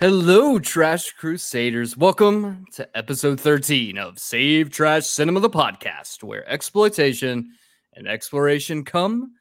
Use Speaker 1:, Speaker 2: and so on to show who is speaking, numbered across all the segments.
Speaker 1: Hello, Trash Crusaders. Welcome to episode 13 of Save Trash Cinema, the podcast, where exploitation and exploration come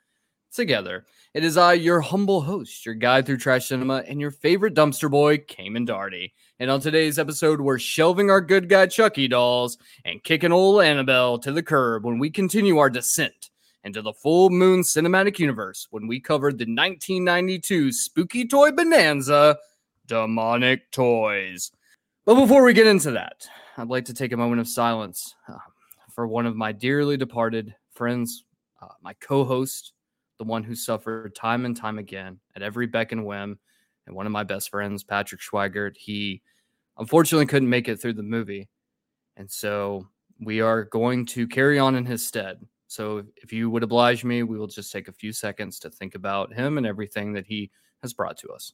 Speaker 1: together. It is I, your humble host, your guide through trash cinema, and your favorite dumpster boy, Cayman Darty. And on today's episode, we're shelving our good guy Chucky dolls and kicking old Annabelle to the curb when we continue our descent into the full moon cinematic universe when we covered the 1992 spooky toy bonanza demonic toys. But before we get into that, I'd like to take a moment of silence uh, for one of my dearly departed friends, uh, my co host, the one who suffered time and time again at every beck and whim, and one of my best friends, Patrick Schweigert. He unfortunately couldn't make it through the movie. And so we are going to carry on in his stead. So if you would oblige me, we will just take a few seconds to think about him and everything that he has brought to us.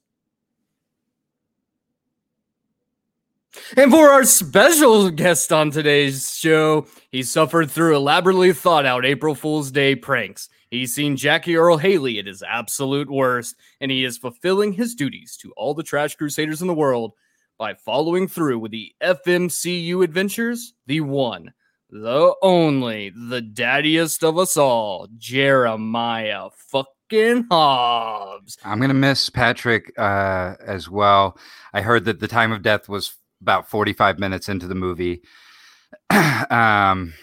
Speaker 1: And for our special guest on today's show, he suffered through elaborately thought out April Fool's Day pranks. He's seen Jackie Earle Haley at his absolute worst, and he is fulfilling his duties to all the trash crusaders in the world by following through with the FMCU adventures, the one, the only, the daddiest of us all, Jeremiah fucking Hobbs.
Speaker 2: I'm gonna miss Patrick uh, as well. I heard that the time of death was about 45 minutes into the movie. um,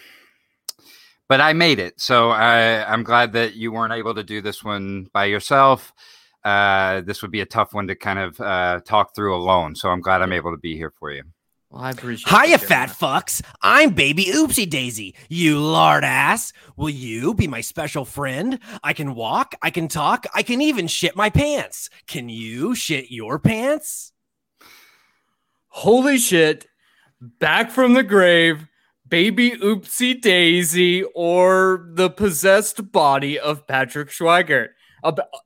Speaker 2: but I made it. So I, I'm glad that you weren't able to do this one by yourself. Uh, this would be a tough one to kind of uh, talk through alone. So I'm glad I'm able to be here for you.
Speaker 1: Well, I appreciate
Speaker 3: Hiya,
Speaker 1: you,
Speaker 3: fat
Speaker 1: Jeremiah.
Speaker 3: fucks. I'm baby Oopsie Daisy. You lard ass. Will you be my special friend? I can walk, I can talk, I can even shit my pants. Can you shit your pants?
Speaker 1: Holy shit. Back from the grave, baby oopsie daisy, or the possessed body of Patrick Schweigert.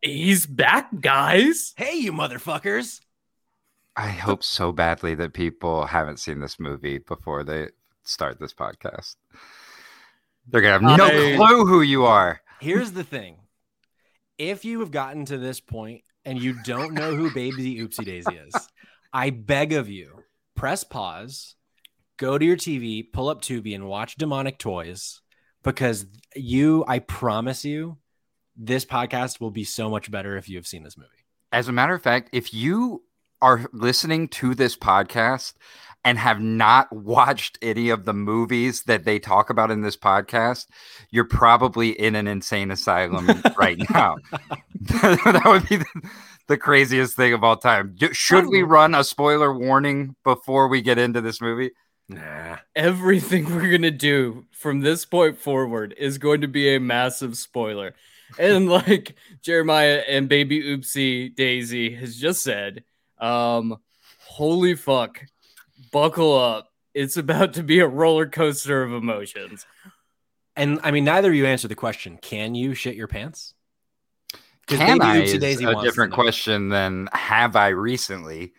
Speaker 1: He's back, guys.
Speaker 3: Hey, you motherfuckers.
Speaker 2: I hope so badly that people haven't seen this movie before they start this podcast. They're gonna have no
Speaker 1: I-
Speaker 2: clue who you are.
Speaker 3: Here's the thing if you have gotten to this point and you don't know who baby Oopsie Daisy is, I beg of you, press pause, go to your TV, pull up Tubi, and watch Demonic Toys because you, I promise you, this podcast will be so much better if you have seen this movie.
Speaker 2: As a matter of fact, if you are listening to this podcast and have not watched any of the movies that they talk about in this podcast, you're probably in an insane asylum right now. that would be the, the craziest thing of all time. Should we oh. run a spoiler warning before we get into this movie?
Speaker 3: Nah.
Speaker 1: Everything we're going to do from this point forward is going to be a massive spoiler. And like Jeremiah and baby oopsie Daisy has just said, um, holy fuck, buckle up. It's about to be a roller coaster of emotions.
Speaker 3: And I mean, neither of you answered the question. Can you shit your pants?
Speaker 2: Can
Speaker 3: Baby
Speaker 2: I
Speaker 3: Oopsie
Speaker 2: is
Speaker 3: Daisy
Speaker 2: a
Speaker 3: wants to
Speaker 2: different question than have I recently?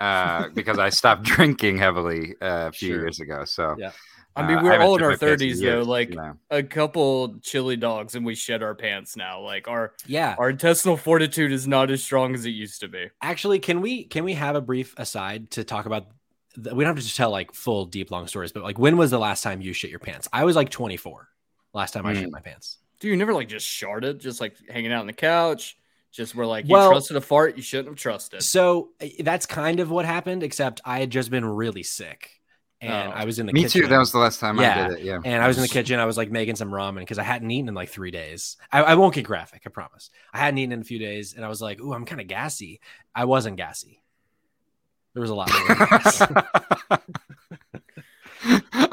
Speaker 2: Uh, because I stopped drinking heavily uh, a few
Speaker 3: Sure.
Speaker 2: years ago. So
Speaker 3: Yeah.
Speaker 1: I mean,
Speaker 2: uh,
Speaker 1: we're
Speaker 2: haven't
Speaker 1: all in our 30s though,
Speaker 2: years,
Speaker 1: like
Speaker 2: you know.
Speaker 1: a couple chili dogs and we shed our pants now. Like our
Speaker 3: Yeah.
Speaker 1: our intestinal fortitude is not as strong as it used to be.
Speaker 3: Actually, can we can we have a brief aside to talk about? The, we don't have to just tell like full deep long stories, but like when was the last time you shit your pants? I was like 24 last time I
Speaker 2: Hmm.
Speaker 3: shit my pants.
Speaker 1: Dude, you never like just sharded, just like hanging out on the couch, just were like you
Speaker 3: Well-
Speaker 1: trusted a fart you shouldn't have trusted.
Speaker 3: So uh, that's kind of what happened, except I had just been really sick, and
Speaker 1: Oh.
Speaker 3: I was in the
Speaker 2: Me
Speaker 3: kitchen.
Speaker 2: too. That was the last time
Speaker 3: Yeah.
Speaker 2: I did it. Yeah.
Speaker 3: and I was in the kitchen. I was like making some ramen because I hadn't eaten in like three days. I, I won't get graphic, I promise. I hadn't eaten in a few days, and I was like, "Ooh, I'm kind of gassy." I wasn't gassy. There was a lot more. gas.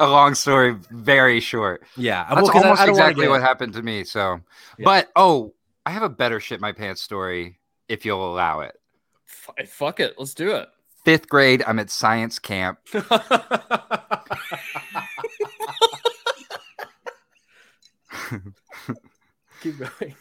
Speaker 2: a long story, very short.
Speaker 3: yeah,
Speaker 2: That's
Speaker 3: well, 'cause I-
Speaker 2: almost
Speaker 3: I don't
Speaker 2: exactly
Speaker 3: get-
Speaker 2: what happened to me. So,
Speaker 3: Yeah.
Speaker 2: but oh, I have a better shit my pants story if you'll allow it.
Speaker 1: F- fuck it, let's do it.
Speaker 2: Fifth grade, I'm at science camp.
Speaker 3: Keep going.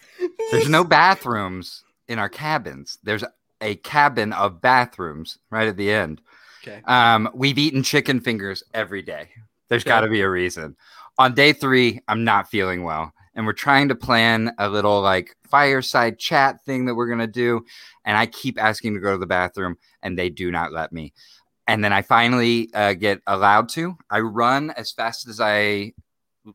Speaker 2: There's no bathrooms in our cabins. There's a cabin of bathrooms right at the end.
Speaker 3: Okay.
Speaker 2: Um, we've eaten chicken fingers every day. There's
Speaker 3: Okay.
Speaker 2: got to be a reason. On day three, I'm not feeling well, and we're trying to plan a little like fireside chat thing that we're gonna do. And I keep asking to go to the bathroom, and they do not let me. And then I finally uh, get allowed to. I run as fast as I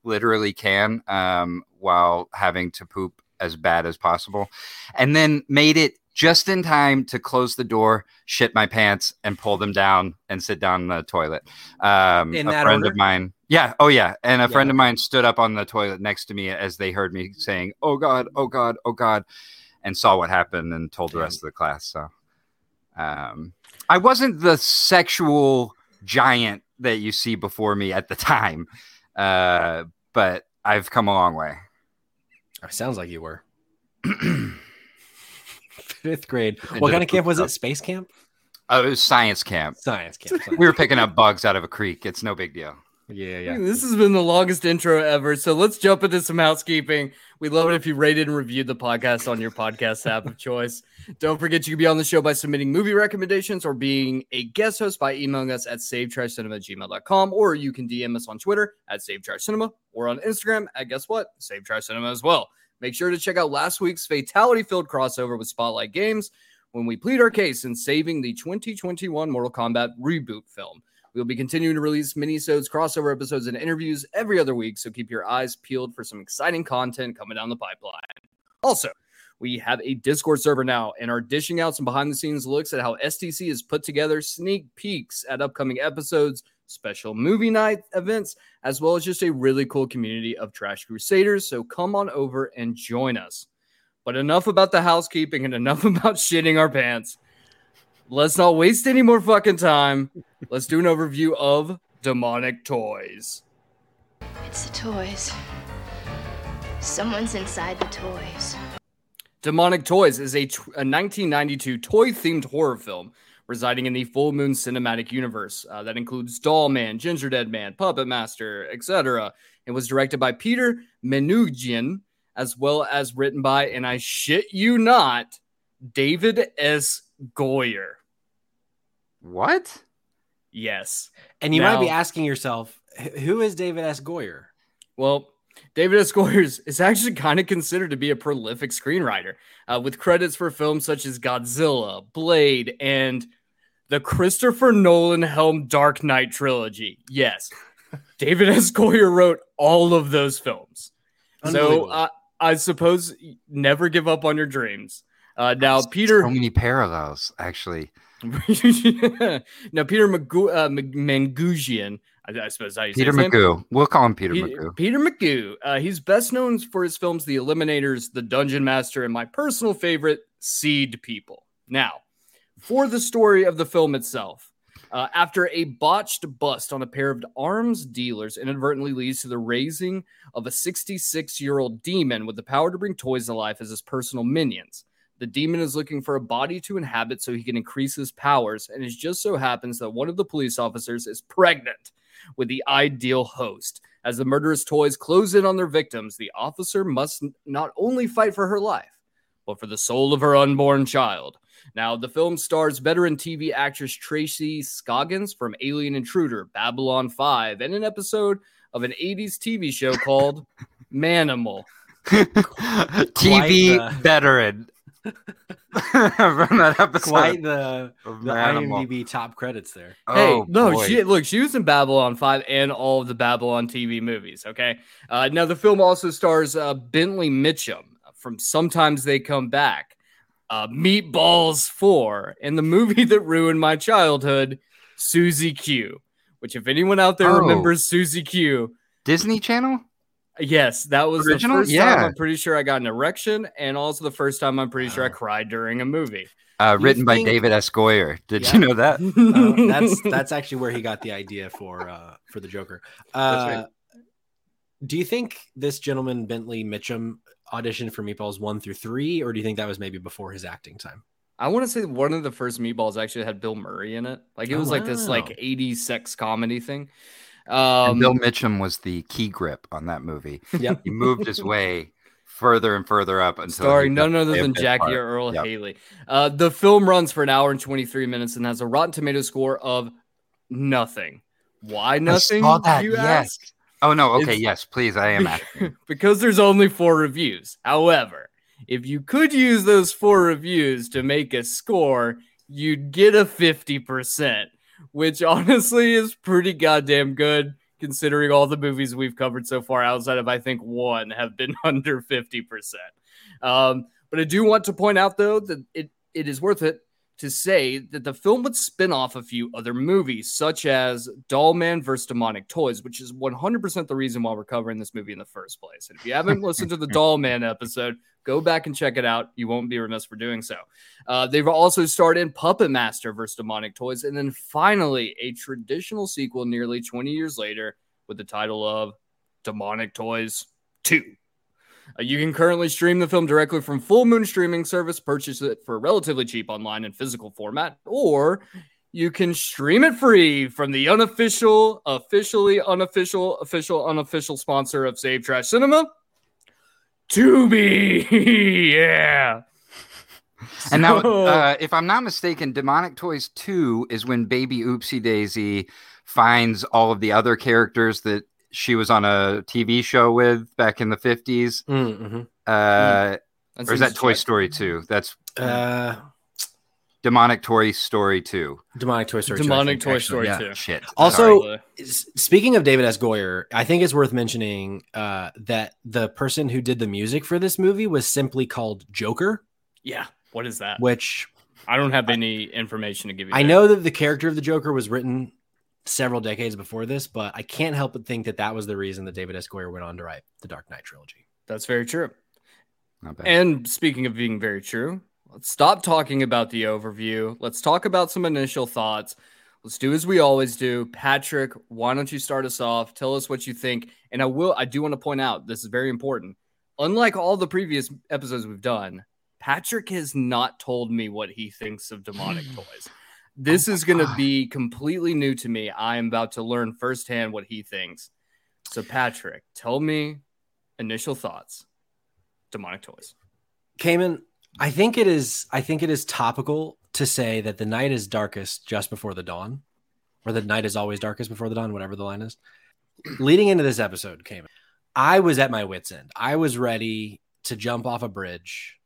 Speaker 2: literally can um, while having to poop as bad as possible, and then made it just in time to close the door, shit my pants, and pull them down and sit down in the toilet. Um,
Speaker 3: In
Speaker 2: a
Speaker 3: that
Speaker 2: friend
Speaker 3: order?
Speaker 2: of mine, yeah, oh yeah, and a
Speaker 3: Yeah.
Speaker 2: friend of mine stood up on the toilet next to me as they heard me saying, "Oh God, oh God, oh God," and saw what happened and told the rest of the class. So, um, I wasn't the sexual giant that you see before me at the time, uh, but I've come a long way.
Speaker 3: Sounds like you were. Fifth grade. What kind of camp was it? Space camp?
Speaker 2: Oh, it was science camp.
Speaker 3: Science camp. science.
Speaker 2: We were picking up bugs out of a creek. It's no big deal.
Speaker 3: Yeah, yeah.
Speaker 1: This has been the longest intro ever. So let's jump into some housekeeping. We love it if you rated and reviewed the podcast on your podcast app of choice. Don't forget you can be on the show by submitting movie recommendations or being a guest host by emailing us at savetrashcinema at gmail.com or you can DM us on Twitter at savetrashcinema or on Instagram at guess what? Save as well. Make sure to check out last week's fatality filled crossover with Spotlight Games when we plead our case in saving the 2021 Mortal Kombat reboot film. We'll be continuing to release minisodes, crossover episodes, and interviews every other week, so keep your eyes peeled for some exciting content coming down the pipeline. Also, we have a Discord server now and are dishing out some behind the scenes looks at how STC has put together sneak peeks at upcoming episodes, special movie night events, as well as just a really cool community of Trash Crusaders. So come on over and join us. But enough about the housekeeping and enough about shitting our pants. Let's not waste any more fucking time. Let's do an overview of Demonic Toys.
Speaker 4: It's the toys. Someone's inside the toys.
Speaker 1: Demonic Toys is a, a 1992 toy themed horror film residing in the Full Moon cinematic universe uh, that includes Doll Man, Gingerdead Man, Puppet Master, etc. It was directed by Peter Manoogian, as well as written by, and I shit you not, David S. Goyer.
Speaker 2: What?
Speaker 1: Yes.
Speaker 3: And you might be asking yourself, who is David S. Goyer?
Speaker 1: Well, David S. Goyer is- is actually kind of considered to be a prolific screenwriter, uh, with credits for films such as Godzilla, Blade, and the Christopher Nolan helmed Dark Knight trilogy. Yes, David S. Goyer wrote all of those films. So uh, I suppose never give up on your dreams. Uh, now, Peter.
Speaker 2: So many parallels, actually.
Speaker 1: now, Peter Magu- uh, I, I suppose how you say
Speaker 2: Peter. McGoo. We'll call him Peter
Speaker 1: Pe-
Speaker 2: McGoo.
Speaker 1: Peter McGoo. Uh, he's best known for his films The Eliminators, The Dungeon Master, and my personal favorite, Seed People. Now, for the story of the film itself, uh, after a botched bust on a pair of arms dealers inadvertently leads to the raising of a 66 year old demon with the power to bring toys to life as his personal minions. The demon is looking for a body to inhabit so he can increase his powers, and it just so happens that one of the police officers is pregnant with the ideal host. As the murderous toys close in on their victims, the officer must n- not only fight for her life, but for the soul of her unborn child. Now, the film stars veteran TV actress Tracy Scoggins from Alien Intruder, Babylon 5, and an episode of an 80s TV show called Manimal.
Speaker 2: TV
Speaker 3: the-
Speaker 2: veteran. From that episode.
Speaker 3: Quite the,
Speaker 2: of
Speaker 3: the
Speaker 2: Manimal.
Speaker 3: IMDb top credits there.
Speaker 1: Hey,
Speaker 2: Oh,
Speaker 1: no,
Speaker 2: boy.
Speaker 1: she look, she was in Babylon 5 and all of the Babylon TV movies. Okay. Uh, now, the film also stars uh, Bentley Mitchum from Sometimes They Come Back, uh, Meatballs 4, and the movie that ruined my childhood, Susie Q. Which, if anyone out there
Speaker 2: Oh.
Speaker 1: remembers Susie Q,
Speaker 2: Disney Channel?
Speaker 1: Yes, that was
Speaker 2: Original?
Speaker 1: the first time
Speaker 2: Yeah.
Speaker 1: I'm pretty sure I got an erection, and also the first time I'm pretty sure I cried during a movie.
Speaker 2: Uh,
Speaker 3: You
Speaker 2: written by
Speaker 3: think-
Speaker 2: David S. Goyer. Did
Speaker 3: Yeah.
Speaker 2: you know that?
Speaker 3: Uh, that's that's actually where he got the idea for uh, for the Joker. Uh,
Speaker 2: That's
Speaker 3: Do you think this gentleman Bentley Mitchum auditioned for Meatballs one through three, or do you think that was maybe before his acting time?
Speaker 1: I want to say one of the first meatballs actually had Bill Murray in it. Like it
Speaker 3: Oh,
Speaker 1: was like this like 80s sex comedy thing.
Speaker 2: And
Speaker 1: Um
Speaker 2: Bill Mitchum was the key grip on that movie.
Speaker 3: Yep.
Speaker 2: He moved his way further and further up until
Speaker 1: starring none other than Jackie
Speaker 2: part.
Speaker 1: Earle
Speaker 2: Yep.
Speaker 1: Haley. Uh, the film runs for an hour and 23 minutes and has a Rotten Tomato score of nothing. Why nothing?
Speaker 2: saw that,
Speaker 1: you
Speaker 2: yes.
Speaker 1: ask?
Speaker 2: Oh no, okay,
Speaker 1: It's-
Speaker 2: yes, please. I am asking.
Speaker 1: because there's only four reviews. However, if you could use those four reviews to make a score, you'd get a 50%, which honestly is pretty goddamn good considering all the movies we've covered so far outside of I think one have been under 50%. Um, but I do want to point out though that it, it is worth it to say that the film would spin off a few other movies, such as Doll Man vs. Demonic Toys, which is 100% the reason why we're covering this movie in the first place. And if you haven't listened to the Doll Man episode, go back and check it out. You won't be remiss for doing so. Uh, they've also starred in Puppet Master vs. Demonic Toys, and then finally a traditional sequel nearly 20 years later with the title of Demonic Toys 2. Uh, you can currently stream the film directly from Full Moon streaming service, purchase it for relatively cheap online in physical format, or you can stream it free from the unofficial, officially unofficial, official, unofficial sponsor of Save Trash Cinema, Tubi. yeah.
Speaker 2: And now, uh, if I'm not mistaken, Demonic Toys 2 is when Baby Oopsie Daisy finds all of the other characters that she was on a TV show with back in the 50s.
Speaker 3: Mm-hmm.
Speaker 2: Uh, or is that Toy
Speaker 1: check.
Speaker 2: Story 2? That's
Speaker 3: Uh,
Speaker 2: Demonic Toy Story 2.
Speaker 3: demonic Toy Story. 2,
Speaker 1: Demonic
Speaker 3: think,
Speaker 1: Toy
Speaker 3: actually,
Speaker 1: Story
Speaker 3: yeah.
Speaker 1: 2.
Speaker 2: Shit.
Speaker 3: Also-
Speaker 2: Sorry.
Speaker 3: Speaking of David S. Goyer, I think it's worth mentioning uh, that the person who did the music for this movie was simply called Joker,
Speaker 1: Yeah. What is that?
Speaker 3: which
Speaker 1: I don't have any information to give you.
Speaker 3: I
Speaker 1: there.
Speaker 3: know that the character of the Joker was written several decades before this, but I can't help but think that that was the reason that David S. Goyer went on to write the Dark Knight trilogy.
Speaker 1: that's very true.
Speaker 2: Not bad.
Speaker 1: And speaking of being very true, let's stop talking about the overview. Let's talk about some initial thoughts. Let's do as we always do. Patrick, why don't you start us off? Tell us what you think. And I will, I do want to point out this is very important. Unlike all the previous episodes we've done, Patrick has not told me what he thinks of demonic toys. This
Speaker 2: Oh
Speaker 1: is going to be completely new to me. I am about to learn firsthand what he thinks. So, Patrick, tell me initial thoughts. Demonic toys.
Speaker 3: Cayman, I think it is. I think it is topical to say that the night is darkest just before the dawn, or the night is always darkest before the dawn, whatever the line is. Leading into this episode, Cayman, I was at my wits' end. I was ready to jump off a bridge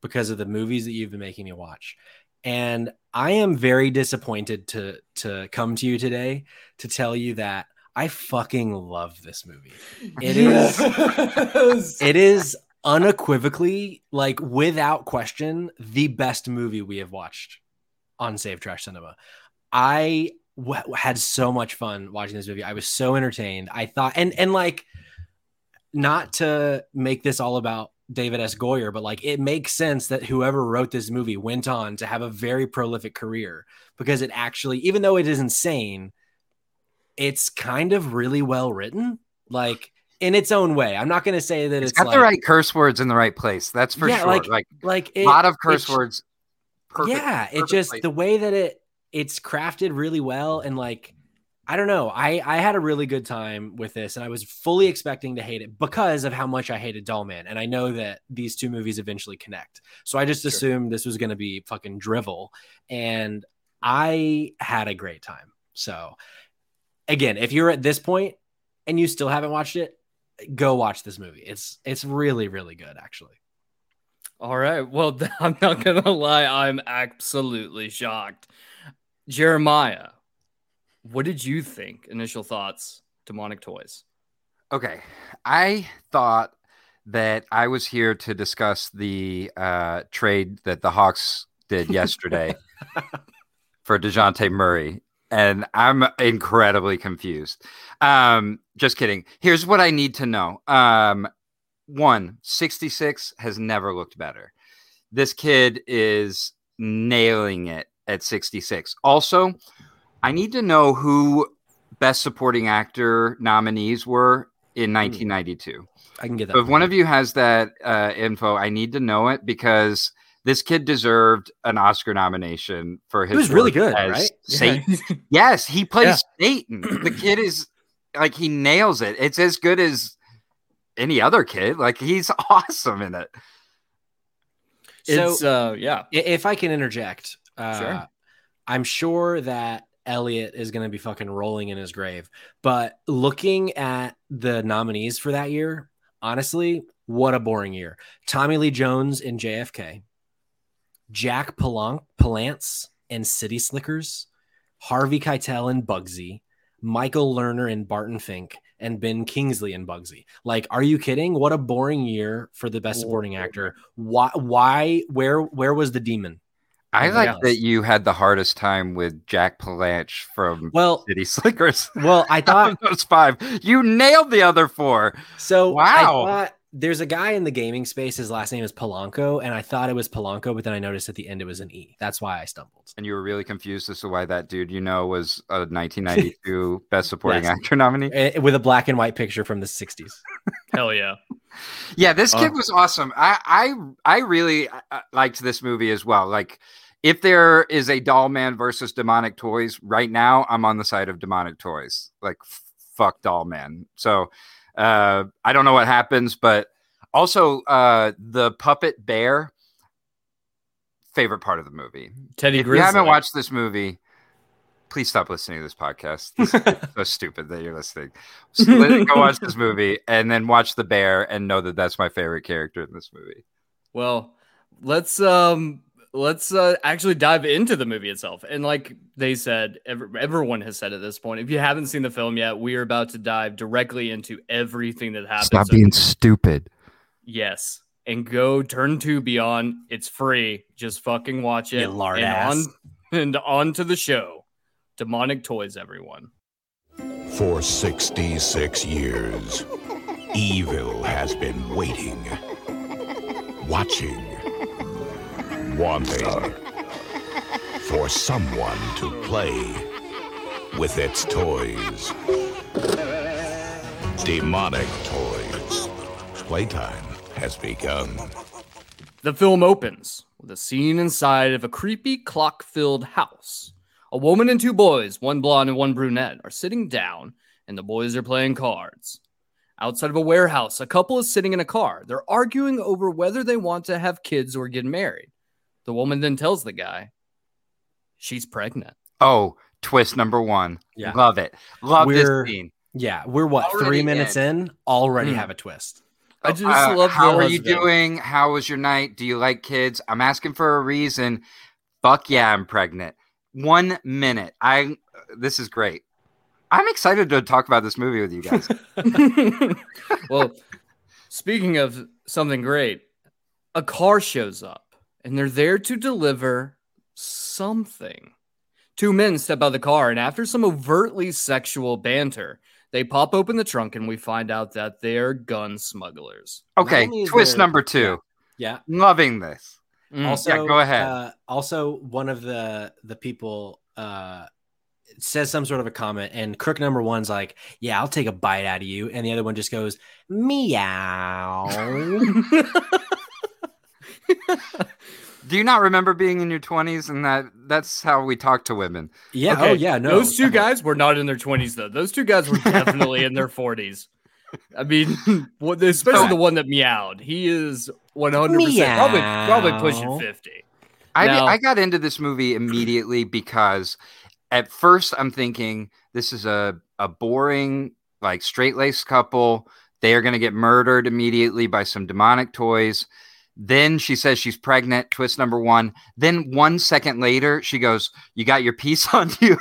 Speaker 3: because of the movies that you've been making me watch, and I am very disappointed to to come to you today to tell you that I fucking love this movie. It is-
Speaker 1: is.
Speaker 3: It is unequivocally, like without question, the best movie we have watched on Save Trash Cinema. I w- had so much fun watching this movie. I was so entertained. I thought, and and like, not to make this all about David S. Goyer, but like it makes sense that whoever wrote this movie went on to have a very prolific career because it actually, even though it is insane, it's kind of really well written. Like in its own way. I'm not going to say that
Speaker 2: it's
Speaker 3: it's,
Speaker 2: got
Speaker 3: like,
Speaker 2: the right curse words in the right place. That's for
Speaker 3: Yeah,
Speaker 2: sure.
Speaker 3: like,
Speaker 2: Like,
Speaker 3: like
Speaker 2: a
Speaker 3: it,
Speaker 2: lot of curse words. Perfect,
Speaker 3: yeah, it just
Speaker 2: place.
Speaker 3: the way that it it's crafted really well and like I don't know. I I had a really good time with this and I was fully expecting to hate it because of how much I hated Doll Man and I know that these two movies eventually connect. So I just
Speaker 1: Sure.
Speaker 3: assumed this was going to be fucking drivel and I had a great time. So again, if you're at this point and you still haven't watched it, go watch this movie. It's it's really really good actually.
Speaker 1: All right. Well, I'm not going to lie. I'm absolutely shocked. Jeremiah, what did you think? Initial thoughts, demonic toys.
Speaker 2: Okay. I thought that I was here to discuss the uh, trade that the Hawks did yesterday for DeJounte Murray. And I'm incredibly confused. Um, just kidding. Here's what I need to know. Um, one, 66 has never looked better. This kid is nailing it at 66. Also, I need to know who best supporting actor nominees were in 1992.
Speaker 3: I can get that.
Speaker 2: So if one of you has that uh, info, I need to know it because this kid deserved an Oscar nomination for his.
Speaker 3: He was really good, right?
Speaker 2: Satan. Yes, he plays Satan. The kid is like he nails it. It's as good as any other kid. Like he's awesome in it.
Speaker 1: It's
Speaker 3: so
Speaker 1: uh yeah.
Speaker 3: if I can interject, uh,
Speaker 1: Sure.
Speaker 3: I'm sure that Elliot is going to be fucking rolling in his grave. But looking at the nominees for that year, honestly, what a boring year. Tommy Lee Jones in JFK, Jack Palan- Palance in City Slickers, Harvey Keitel in Bugsy, Michael Lerner in Barton Fink, and Ben Kingsley in Bugsy. Like, are you kidding? What a boring year for the best supporting actor. Why? Why? Where? Where was the demon?
Speaker 2: I like
Speaker 3: yes.
Speaker 2: that you had the hardest time with Jack Palance from
Speaker 3: Well,
Speaker 2: City Slickers.
Speaker 3: well, I thought
Speaker 2: those five. You nailed the other four.
Speaker 3: so.
Speaker 2: Wow.
Speaker 3: I thought there's a guy in the gaming space. His last name is Polanco, and I thought it was Polanco, but then I noticed at the end it was an E. That's why I stumbled.
Speaker 2: And you were really confused as to why that dude you know was a 1992 Best Supporting
Speaker 3: Yes.
Speaker 2: Actor nominee.
Speaker 3: Eh, With a black and white picture from the 60s.
Speaker 1: Hell yeah.
Speaker 2: Yeah, this kid
Speaker 1: Oh.
Speaker 2: was awesome. I I I really uh, liked this movie as well. Like if there is a doll man versus demonic toys right now, I'm on the side of demonic toys. Like f- fuck doll man. So uh I don't know what happens, but also uh the puppet bear favorite part of the movie.
Speaker 1: Teddy
Speaker 2: if
Speaker 1: Grizzly.
Speaker 2: you haven't watched this movie, please stop listening to this podcast. This is so stupid that you're listening. So go watch this movie and then watch the bear and know that that's my favorite character in this movie.
Speaker 1: Well, let's um let's uh, actually dive into the movie itself. And like they said, ev- everyone has said at this point, if you haven't seen the film yet, we are about to dive directly into everything that happens.
Speaker 2: Stop
Speaker 1: So-
Speaker 2: being stupid.
Speaker 1: yes, and go turn to Beyond. It's free. Just fucking watch it.
Speaker 3: You lard
Speaker 1: and
Speaker 3: ass.
Speaker 1: on and on to the show. Demonic toys, everyone.
Speaker 5: For 66 years, evil has been waiting, watching, wanting for someone to play with its toys. Demonic toys. Playtime has begun.
Speaker 1: The film opens with a scene inside of a creepy clock filled house. A woman and two boys, one blonde and one brunette, are sitting down, and the boys are playing cards. Outside of a warehouse, a couple is sitting in a car. They're arguing over whether they want to have kids or get married. The woman then tells the guy she's pregnant.
Speaker 2: Oh, twist number one.
Speaker 3: Yeah.
Speaker 2: Love it. Love
Speaker 3: We're-
Speaker 2: this scene.
Speaker 3: Yeah, we're what
Speaker 2: Already
Speaker 3: three minutes in, already
Speaker 1: Hmm.
Speaker 3: have a twist.
Speaker 1: I just
Speaker 2: Uh,
Speaker 1: love
Speaker 2: how
Speaker 1: the
Speaker 2: are you doing? How was your night? Do you like kids? I'm asking for a reason. Fuck yeah, I'm pregnant. One minute. I this is great. I'm excited to talk about this movie with you guys.
Speaker 1: well, speaking of something great, a car shows up and they're there to deliver something. Two men step out of the car, and after some overtly sexual banter, they pop open the trunk and we find out that they're gun smugglers.
Speaker 2: Okay, twist
Speaker 3: there-
Speaker 2: number two.
Speaker 3: Yeah.
Speaker 2: Loving this.
Speaker 1: Mm.
Speaker 3: Also,
Speaker 2: go ahead.
Speaker 3: Uh, also, one of the the people uh, says some sort of a comment, and crook number one's like, "Yeah, I'll take a bite out of you," and the other one just goes, "Meow."
Speaker 2: Do you not remember being in your 20s and that that's how we talk to women?
Speaker 3: yeah.
Speaker 1: Oh, okay,
Speaker 3: Oh yeah. No.
Speaker 1: those two guys were not in their 20s, though. Those two guys were definitely in their 40s. I mean, especially
Speaker 2: So-
Speaker 1: the one that meowed. He is 100% probably, probably pushing 50.
Speaker 2: I
Speaker 1: Now-
Speaker 2: I got into this movie immediately because at first I'm thinking this is a a boring like straight laced couple. They are going to get murdered immediately by some demonic toys. Then she says she's pregnant. Twist number one. Then one second later, she goes, "You got your piece on you,"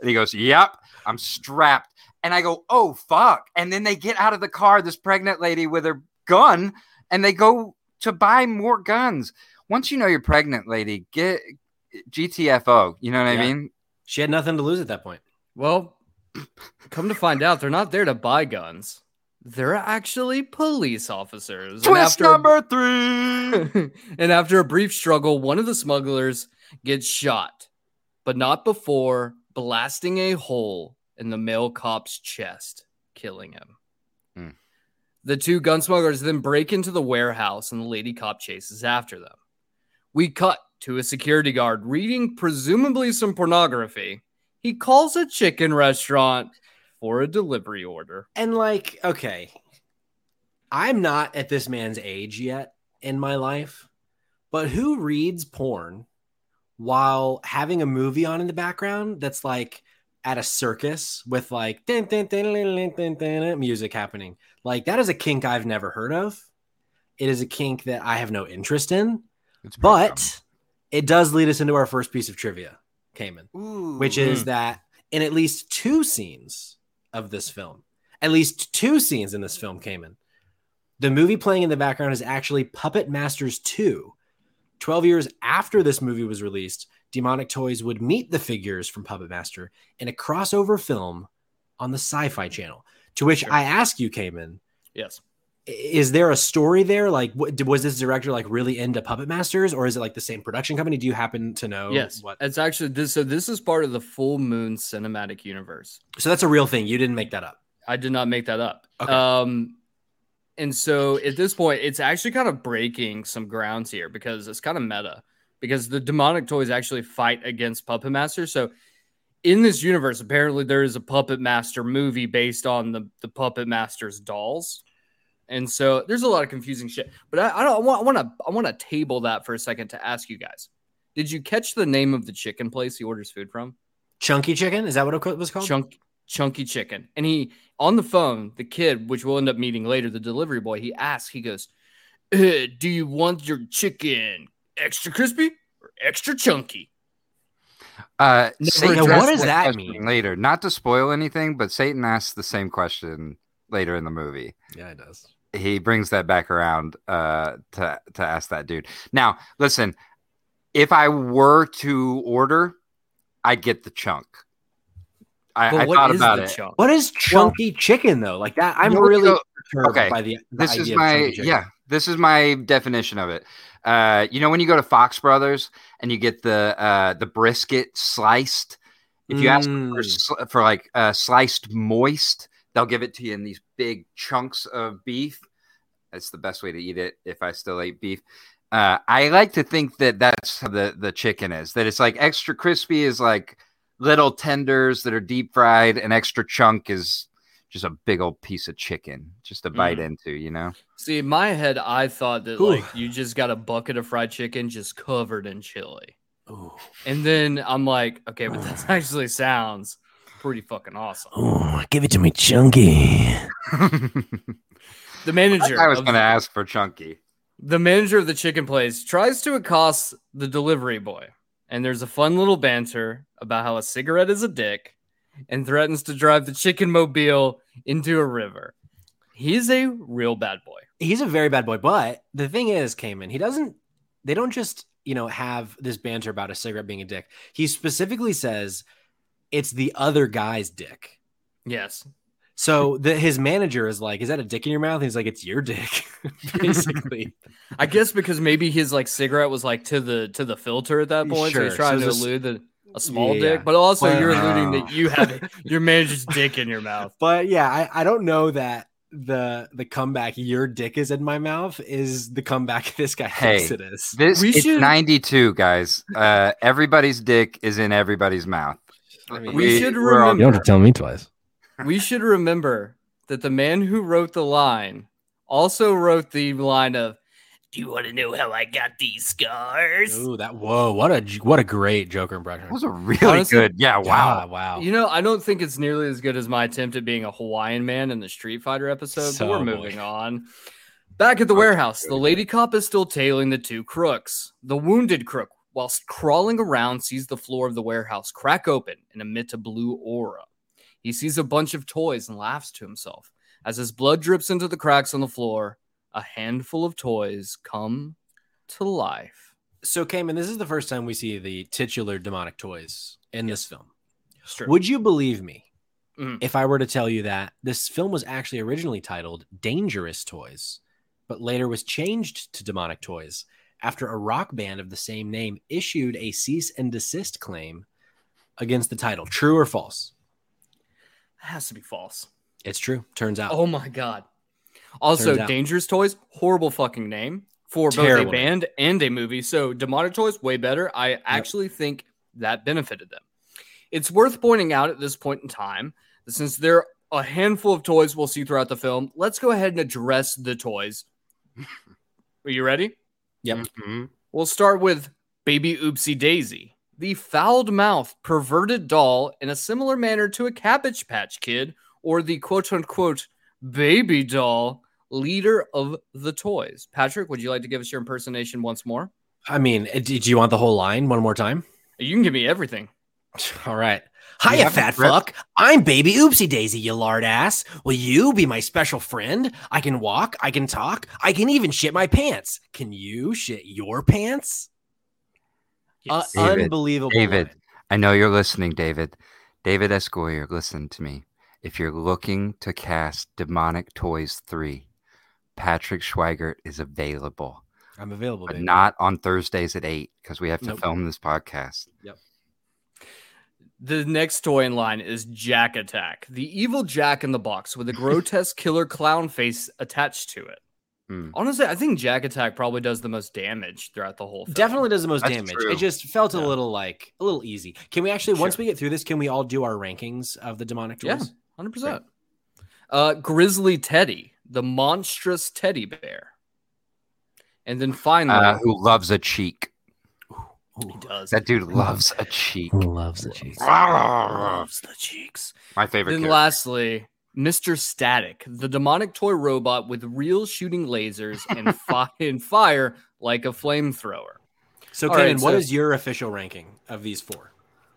Speaker 2: and he goes, "Yep, I'm strapped." And I go, "Oh fuck!" And then they get out of the car, this pregnant lady with her gun, and they go to buy more guns once you know you're pregnant, lady, get GTFO. You know what I mean?
Speaker 3: She had nothing to lose at that point.
Speaker 1: Well, come to find out, they're not there to buy guns. They're actually police officers. And
Speaker 2: Twist
Speaker 1: after a-
Speaker 2: number three.
Speaker 1: and after a brief struggle, one of the smugglers gets shot, but not before blasting a hole in the male cop's chest, killing him.
Speaker 2: Hmm.
Speaker 1: The two gun smugglers then break into the warehouse, and the lady cop chases after them. We cut to a security guard reading presumably some pornography. He calls a chicken restaurant for a delivery order.
Speaker 3: And like, okay, I'm not at this man's age yet in my life, but who reads porn while having a movie on in the background that's like at a circus with like din, din, din, music happening? Like, that is a kink I've never heard of. It is a kink that I have no interest in, but common. it does lead us into our first piece of trivia, Cayman,
Speaker 2: Ooh,
Speaker 3: which is mm. that in at least two scenes of this film, at least two scenes in this film came in. The movie playing in the background is actually Puppet Masters 2. 12 years after this movie was released, Demonic Toys would meet the figures from Puppet Master in a crossover film on the Sci Fi Channel. To which
Speaker 1: Sure.
Speaker 3: I ask you, Cayman,
Speaker 1: Yes.
Speaker 3: Is there a story there? Like, what, was this director like really into Puppet Masters, or is it like the same production company? Do you happen to know?
Speaker 1: yes.
Speaker 3: What?
Speaker 1: It's actually this. So this is part of the Full Moon Cinematic Universe.
Speaker 3: So that's a real thing. You didn't make that up.
Speaker 1: I did not make that up.
Speaker 3: Okay.
Speaker 1: Um, and so at this point, it's actually kind of breaking some grounds here because it's kind of meta. Because the demonic toys actually fight against Puppet Masters. So in this universe, apparently there is a Puppet Master movie based on the the Puppet Master's dolls. And so there's a lot of confusing shit. But I, I don't I want to I want to table that for a second to ask you guys. Did you catch the name of the chicken place he orders food from?
Speaker 3: Chunky Chicken? Is that what it was called?
Speaker 1: Chunk Chunky Chicken. And he on the phone, the kid, which we'll end up meeting later, the delivery boy, he asks, he goes, "Uh, "Do you want your chicken extra crispy or extra chunky?"
Speaker 2: Uh, Satan
Speaker 3: what does that mean?
Speaker 2: Later, not to spoil anything, but Satan asks the same question later in the movie.
Speaker 3: Yeah, it does.
Speaker 2: He brings that back around uh, to to ask that dude. Now, listen, if I were to order, I'd get the chunk. I, I
Speaker 1: what
Speaker 2: thought about
Speaker 1: the
Speaker 2: it.
Speaker 1: chunk?
Speaker 3: What is chunky chicken though? Like that, I'm
Speaker 2: You
Speaker 3: really
Speaker 2: so- okay,
Speaker 3: by the, the
Speaker 2: this is
Speaker 3: idea of
Speaker 2: my yeah this is my definition of it uh you know when you go to fox brothers and you get the uh the brisket sliced if you ask for,
Speaker 3: Mm.
Speaker 2: for like uh sliced moist they'll give it to you in these big chunks of beef that's the best way to eat it if i still ate beef uh i like to think that that's how the the chicken is that it's like extra crispy is like little tenders that are deep fried and extra chunk is just a big old piece of chicken just to bite into you know
Speaker 1: See, in my head, I thought that
Speaker 3: Ooh.
Speaker 1: like you just got a bucket of fried chicken just covered in chili.
Speaker 3: Ooh.
Speaker 1: And then I'm like, okay, but that actually sounds pretty fucking awesome.
Speaker 3: Ooh, give it to me chunky.
Speaker 1: The manager
Speaker 2: I was going to ask for Chunky.
Speaker 1: the manager of the chicken place tries to accost the delivery boy, and there's a fun little banter about how a cigarette is a dick, and threatens to drive the chicken mobile into a river. He's a real bad boy.
Speaker 3: He's a very bad boy, but the thing is, Cayman, he doesn't. They don't just you know have this banter about a cigarette being a dick. He specifically says it's the other guy's dick.
Speaker 1: Yes,
Speaker 3: So the, his manager is like, "Is that a dick in your mouth?" And he's like, "It's your dick," basically.
Speaker 1: I guess because maybe his like cigarette was like to the to the filter at that point, so
Speaker 3: Sure,
Speaker 1: he's trying
Speaker 3: so
Speaker 1: to
Speaker 3: this-
Speaker 1: allude that a small
Speaker 3: Yeah.
Speaker 1: dick, but also
Speaker 3: Well-
Speaker 1: you're alluding that you have your manager's dick in your mouth.
Speaker 3: But yeah, I, I don't know that the the comeback "your dick is in my mouth" is the comeback this guy
Speaker 2: Hey,
Speaker 3: thinks it is.
Speaker 2: This
Speaker 1: We
Speaker 2: it's
Speaker 1: should-
Speaker 2: 92, guys. Uh, everybody's dick is in everybody's mouth.
Speaker 3: I mean,
Speaker 1: We should
Speaker 2: we're all-
Speaker 1: remember- You don't have
Speaker 3: tell me twice.
Speaker 1: we should remember that the man who wrote the line also wrote the line of "Do you want to know how I got these scars?"
Speaker 3: Ooh, that whoa! What a what a great Joker impression.
Speaker 2: That was a really
Speaker 1: Honestly,
Speaker 2: good. Yeah, wow.
Speaker 3: Yeah, wow.
Speaker 1: You know, I don't think it's nearly as good as my attempt at being a Hawaiian man in the Street Fighter episode,
Speaker 3: So
Speaker 1: but we're
Speaker 3: boy.
Speaker 1: moving on. Back at the warehouse, the lady cop is still tailing the two crooks. The wounded crook, whilst crawling around, sees the floor of the warehouse crack open and emit a blue aura. He sees a bunch of toys and laughs to himself. As his blood drips into the cracks on the floor, a handful of toys come to life.
Speaker 3: So, Cayman, this is the first time we see the titular demonic toys in this film.
Speaker 1: True.
Speaker 3: Would you believe me
Speaker 1: Mhm.
Speaker 3: if I were to tell you that this film was actually originally titled Dangerous Toys, but later was changed to Demonic Toys after a rock band of the same name issued a cease and desist claim against the title? True or false?
Speaker 1: has to be false.
Speaker 3: It's true. Turns out.
Speaker 1: Oh my god. Also, Dangerous Toys, horrible fucking name for both
Speaker 3: Terrible
Speaker 1: a band and a movie. So Demonic Toys, way better. I actually think that benefited them. It's worth pointing out at this point in time that since there are a handful of toys we'll see throughout the film. Let's go ahead and address the toys. Are you ready?
Speaker 3: Yep.
Speaker 2: Mhm.
Speaker 1: We'll start with Baby Oopsie Daisy, the fouled mouthed, perverted doll in a similar manner to a Cabbage Patch Kid or the quote unquote baby doll leader of the toys. Patrick, would you like to give us your impersonation once more?
Speaker 3: I mean, uh, did you want the whole line one more time?
Speaker 1: You can give me everything.
Speaker 3: All right. Hiya,
Speaker 2: haven't
Speaker 3: fat
Speaker 2: read-
Speaker 3: fuck. I'm baby oopsie daisy, you lard ass. Will you be my special friend? I can walk, I can talk, I can even shit my pants. Can you shit your pants? Uh,
Speaker 2: David,
Speaker 3: unbelievable.
Speaker 2: David.
Speaker 3: line.
Speaker 2: I know you're listening, David. David S. Goyer, listen to me. If you're looking to cast Demonic Toys 3, Patrick Schweigert is available,
Speaker 3: I'm available,
Speaker 2: but
Speaker 3: baby.
Speaker 2: not on Thursdays at 8 because we have to
Speaker 3: Nope.
Speaker 2: film this podcast.
Speaker 1: The next toy in line is Jack Attack, the evil Jack in the box with a grotesque killer clown face attached to it.
Speaker 2: Hmm.
Speaker 1: Honestly, I think Jack Attack probably does the most damage throughout the whole film.
Speaker 3: Definitely does the most
Speaker 2: That's
Speaker 3: damage.
Speaker 2: true.
Speaker 3: It just felt a little like a little easy. Can we actually, once we get through this, can we all do our rankings of the demonic toys? Yeah.
Speaker 1: 100%. Uh, Grizzly Teddy, the monstrous teddy bear. And then finally,
Speaker 2: Uh, who loves a cheek?
Speaker 1: He does.
Speaker 2: That dude loves a cheek.
Speaker 3: loves the cheese?
Speaker 1: loves the cheeks.
Speaker 2: My favorite.
Speaker 1: Then
Speaker 2: character.
Speaker 1: lastly, Mr. Static, the demonic toy robot with real shooting lasers and, fi- and fire like a flamethrower.
Speaker 3: So,
Speaker 1: All
Speaker 3: Kenan,
Speaker 1: right, so-
Speaker 3: is your official ranking of these four?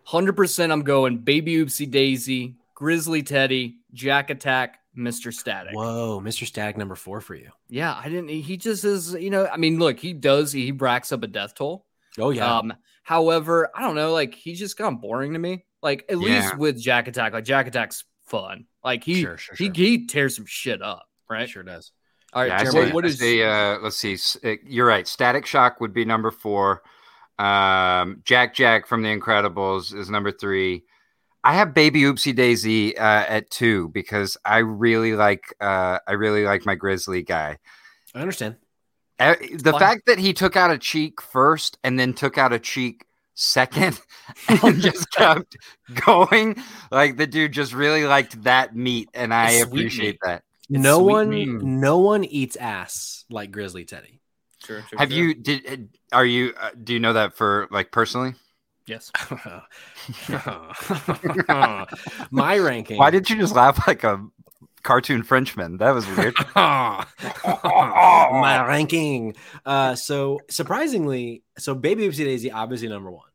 Speaker 1: 100% I'm going Baby Oopsie Daisy, Grizzly Teddy, Jack Attack, Mr. Static.
Speaker 3: Whoa, Mr. Static number four for you.
Speaker 1: Yeah, I didn't. He just is, you know, I mean, look, he does, he racks up a death toll.
Speaker 3: Oh yeah,
Speaker 1: Um, however, I don't know, like he's just kind of boring to me. Like at least with Jack Attack, like Jack Attack's fun. Like he
Speaker 3: Sure, sure,
Speaker 1: he
Speaker 3: sure.
Speaker 1: he tears some shit up, right?
Speaker 3: sure does.
Speaker 1: All right,
Speaker 2: Yeah, I
Speaker 1: Jeremy,
Speaker 2: say,
Speaker 1: what
Speaker 2: I
Speaker 1: is
Speaker 2: say, uh, let's see. Uh, You're right. Static Shock would be number four. Um, Jack Jack from The Incredibles is number three. I have Baby Oopsie Daisy uh, at two because I really like uh, I really like my Grizzly guy.
Speaker 3: I understand.
Speaker 2: Uh, the fact that he took out a cheek first and then took out a cheek second and just kept going, like the dude just really liked that meat, and I
Speaker 1: Sweet
Speaker 2: appreciate
Speaker 1: meat.
Speaker 2: that.
Speaker 3: no one,
Speaker 1: meat.
Speaker 3: no one eats ass like Grizzly Teddy.
Speaker 1: Sure, sure,
Speaker 2: Have
Speaker 1: sure.
Speaker 2: you did are you uh, do you know that for like personally?
Speaker 1: Yes.
Speaker 3: My ranking.
Speaker 2: Why did you just laugh like a cartoon Frenchman? That was weird.
Speaker 3: my ranking? Uh, so surprisingly, so Baby Oopsie Daisy obviously number one.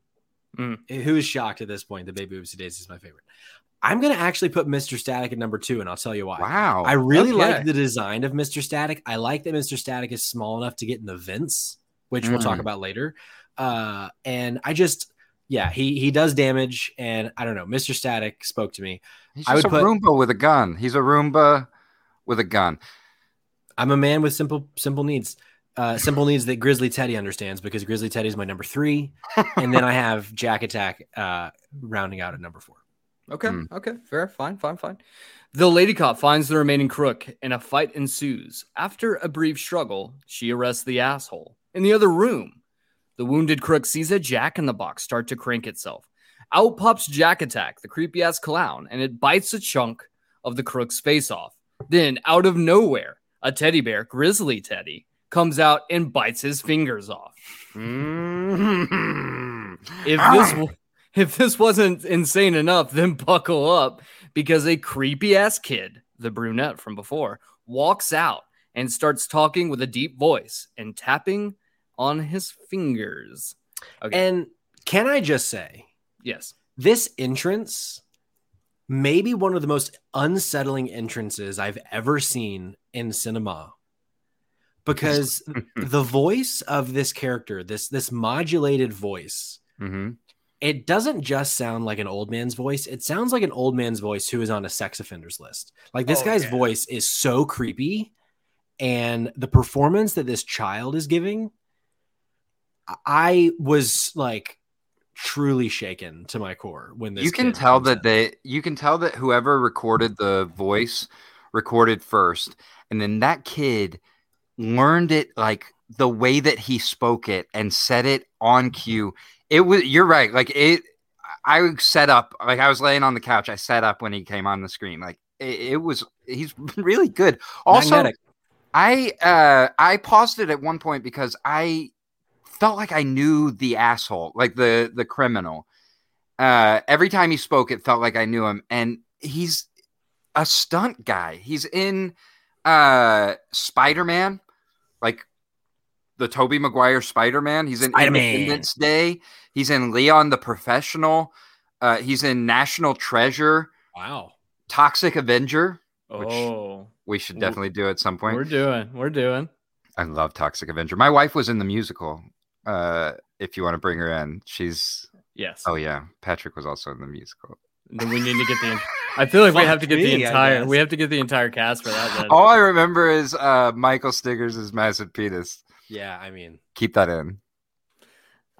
Speaker 1: Mm.
Speaker 3: Who is shocked at this point that Baby Oopsie Daisy is my favorite? I'm gonna actually put Mr. Static at number two, and I'll tell you why.
Speaker 2: wow.
Speaker 3: I really
Speaker 1: Okay.
Speaker 3: like the design of Mr. Static. I like that Mr. Static is small enough to get in the vents, which we'll talk
Speaker 2: Mm.
Speaker 3: about later. Uh, and I just, yeah, he he does damage, and I don't know. Mr. Static spoke to me.
Speaker 2: He's
Speaker 3: I
Speaker 2: just
Speaker 3: would
Speaker 2: a
Speaker 3: put-
Speaker 2: Roomba with a gun. He's a Roomba with a gun.
Speaker 3: I'm a man with simple simple needs. Uh, simple needs that Grizzly Teddy understands because Grizzly Teddy is my number three, and then I have Jack Attack uh, rounding out at number four.
Speaker 1: Okay.
Speaker 2: Hmm.
Speaker 1: Okay. Fair. Fine. Fine. Fine. The lady cop finds the remaining crook, and a fight ensues. After a brief struggle, she arrests the asshole. In the other room, the wounded crook sees a jack in the box start to crank itself. Out pops Jack Attack, the creepy ass clown, and it bites a chunk of the crook's face off. Then, out of nowhere, a teddy bear, Grizzly Teddy, comes out and bites his fingers off. Mm-hmm. If this if this wasn't insane enough, then buckle up because a creepy ass kid, the brunette from before, walks out and starts talking with a deep voice and tapping on his fingers. Okay.
Speaker 3: And can I just say,
Speaker 1: yes.
Speaker 3: this entrance may be one of the most unsettling entrances I've ever seen in cinema. Because the voice of this character, this this modulated voice,
Speaker 2: hmm
Speaker 3: it doesn't just sound like an old man's voice. It sounds like an old man's voice who is on a sex offenders list. Like this
Speaker 1: Oh,
Speaker 3: guy's
Speaker 1: yeah.
Speaker 3: voice is so creepy, and the performance that this child is giving, I was like truly shaken to my core when this.
Speaker 2: You can tell that
Speaker 3: in.
Speaker 2: they you can tell that whoever recorded the voice recorded first, and then that kid learned it like the way that he spoke it and said it on cue. It was you're right. Like it I set up like I was laying on the couch. I set up when he came on the screen. Like it, it was he's really good. Also,
Speaker 3: Magnetic.
Speaker 2: I uh I paused it at one point because I felt like I knew the asshole, like the the criminal. Uh every time he spoke it felt like I knew him and he's a stunt guy. He's in uh Spider-Man, like the Tobey Maguire Spider-Man. He's in
Speaker 3: Spider-Man.
Speaker 2: Independence Day. He's in Leon the Professional. Uh he's in National Treasure,
Speaker 3: Wow.
Speaker 2: Toxic Avenger. Which-
Speaker 1: Oh,
Speaker 2: We should definitely do at some point.
Speaker 1: we're doing, we're doing.
Speaker 2: I love Toxic Avenger. My wife was in the musical. Uh, if you want to bring her in, she's.
Speaker 1: Yes.
Speaker 2: Oh yeah, Patrick was also in the musical.
Speaker 1: Then we need to get the. I feel like we have to get the
Speaker 3: me, I
Speaker 1: entire. We have to get the entire cast for that. Then.
Speaker 2: All I remember is uh, Michael Stiggers' is massive penis.
Speaker 3: Yeah, I mean,
Speaker 2: Keep that in.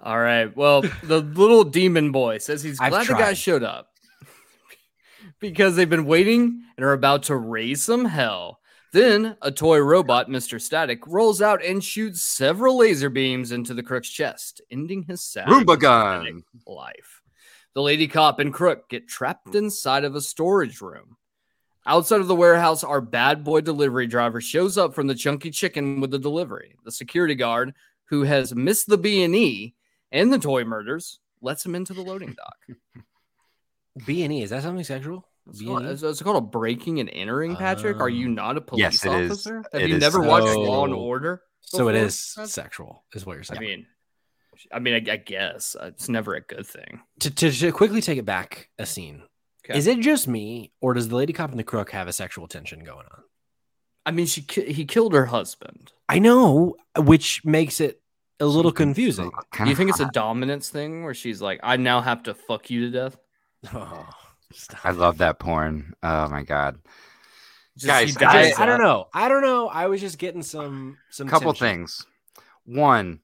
Speaker 1: All right. Well, the little demon boy says he's glad the guy showed up because they've been waiting and are about to raise some hell. Then a toy robot, Mr. Static, rolls out and shoots several laser beams into the crook's chest, ending his sad
Speaker 2: Roomba gun.
Speaker 1: life. The lady cop and crook get trapped inside of a storage room. Outside of the warehouse, our bad boy delivery driver shows up from the chunky chicken with the delivery. The security guard, who has missed the B and E and the toy murders, lets him into the loading dock.
Speaker 3: B and E is that something sexual?
Speaker 1: It's called, it's, it's called a breaking and entering. Patrick, are you not a police
Speaker 2: Yes, it is.
Speaker 1: officer? Have
Speaker 2: It
Speaker 1: you
Speaker 2: is
Speaker 1: never
Speaker 2: so-
Speaker 1: watched Law and
Speaker 3: Oh.
Speaker 1: Order?
Speaker 3: So it
Speaker 1: before,
Speaker 3: is
Speaker 1: Brad?
Speaker 3: sexual, is what you're saying.
Speaker 1: I mean, I mean, I, I guess uh, it's never a good thing.
Speaker 3: to, to, to quickly take it back a scene.
Speaker 1: Okay.
Speaker 3: Is it just me, or does the lady cop and the crook have a sexual tension going on?
Speaker 1: I mean, she ki- he killed her husband.
Speaker 3: I know, which makes it a little confusing.
Speaker 1: Do you think it's a dominance thing where she's like, I now have to fuck you to death?
Speaker 3: Oh, stop.
Speaker 2: I love that porn. Oh my god.
Speaker 1: Just,
Speaker 2: Guys,
Speaker 1: he
Speaker 2: I
Speaker 3: I,
Speaker 1: dies
Speaker 3: I don't know. I don't know. I was just getting some some
Speaker 2: couple
Speaker 3: tension.
Speaker 2: things. One,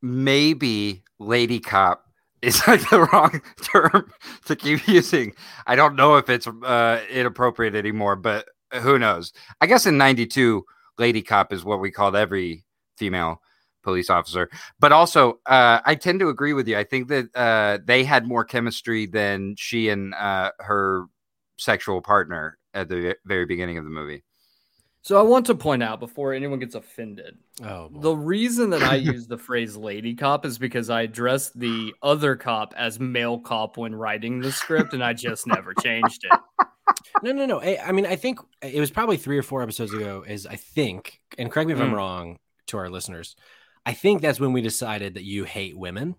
Speaker 2: maybe Lady Cop is like the wrong term to keep using. I don't know if it's uh, inappropriate anymore, but who knows? I guess in '92, Lady Cop is what we called every female police officer. But also, uh, I tend to agree with you. I think that uh, they had more chemistry than she and uh, her sexual partner at the very beginning of the movie.
Speaker 1: So I want to point out before anyone gets offended,
Speaker 3: Oh,
Speaker 1: the reason that I use the phrase lady cop is because I addressed the other cop as male cop when writing the script, and I just never changed it.
Speaker 3: no, no, no. I, I mean, I think it was probably three or four episodes ago. Is I think, and correct me if I'm
Speaker 1: Mm.
Speaker 3: wrong to our listeners. I think that's when we decided that you hate women.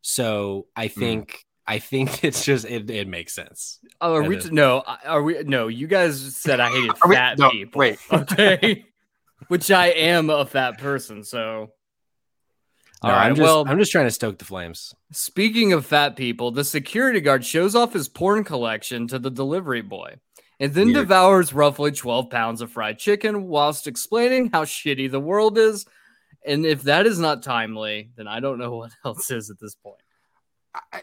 Speaker 3: So I hmm. think I think it's just it, it makes sense.
Speaker 1: Oh, are we?
Speaker 3: is-
Speaker 1: no, are we? No, you guys said I hated
Speaker 2: Are we-
Speaker 1: fat
Speaker 2: no,
Speaker 1: people.
Speaker 2: wait.
Speaker 1: okay, which I am a fat person. So, all right.
Speaker 3: I'm just
Speaker 1: well,
Speaker 3: I'm just trying to stoke the flames.
Speaker 1: Speaking of fat people, the security guard shows off his porn collection to the delivery boy and then
Speaker 2: Weird.
Speaker 1: devours roughly 12 pounds of fried chicken whilst explaining how shitty the world is. And if that is not timely, then I don't know what else is at this point.
Speaker 2: I-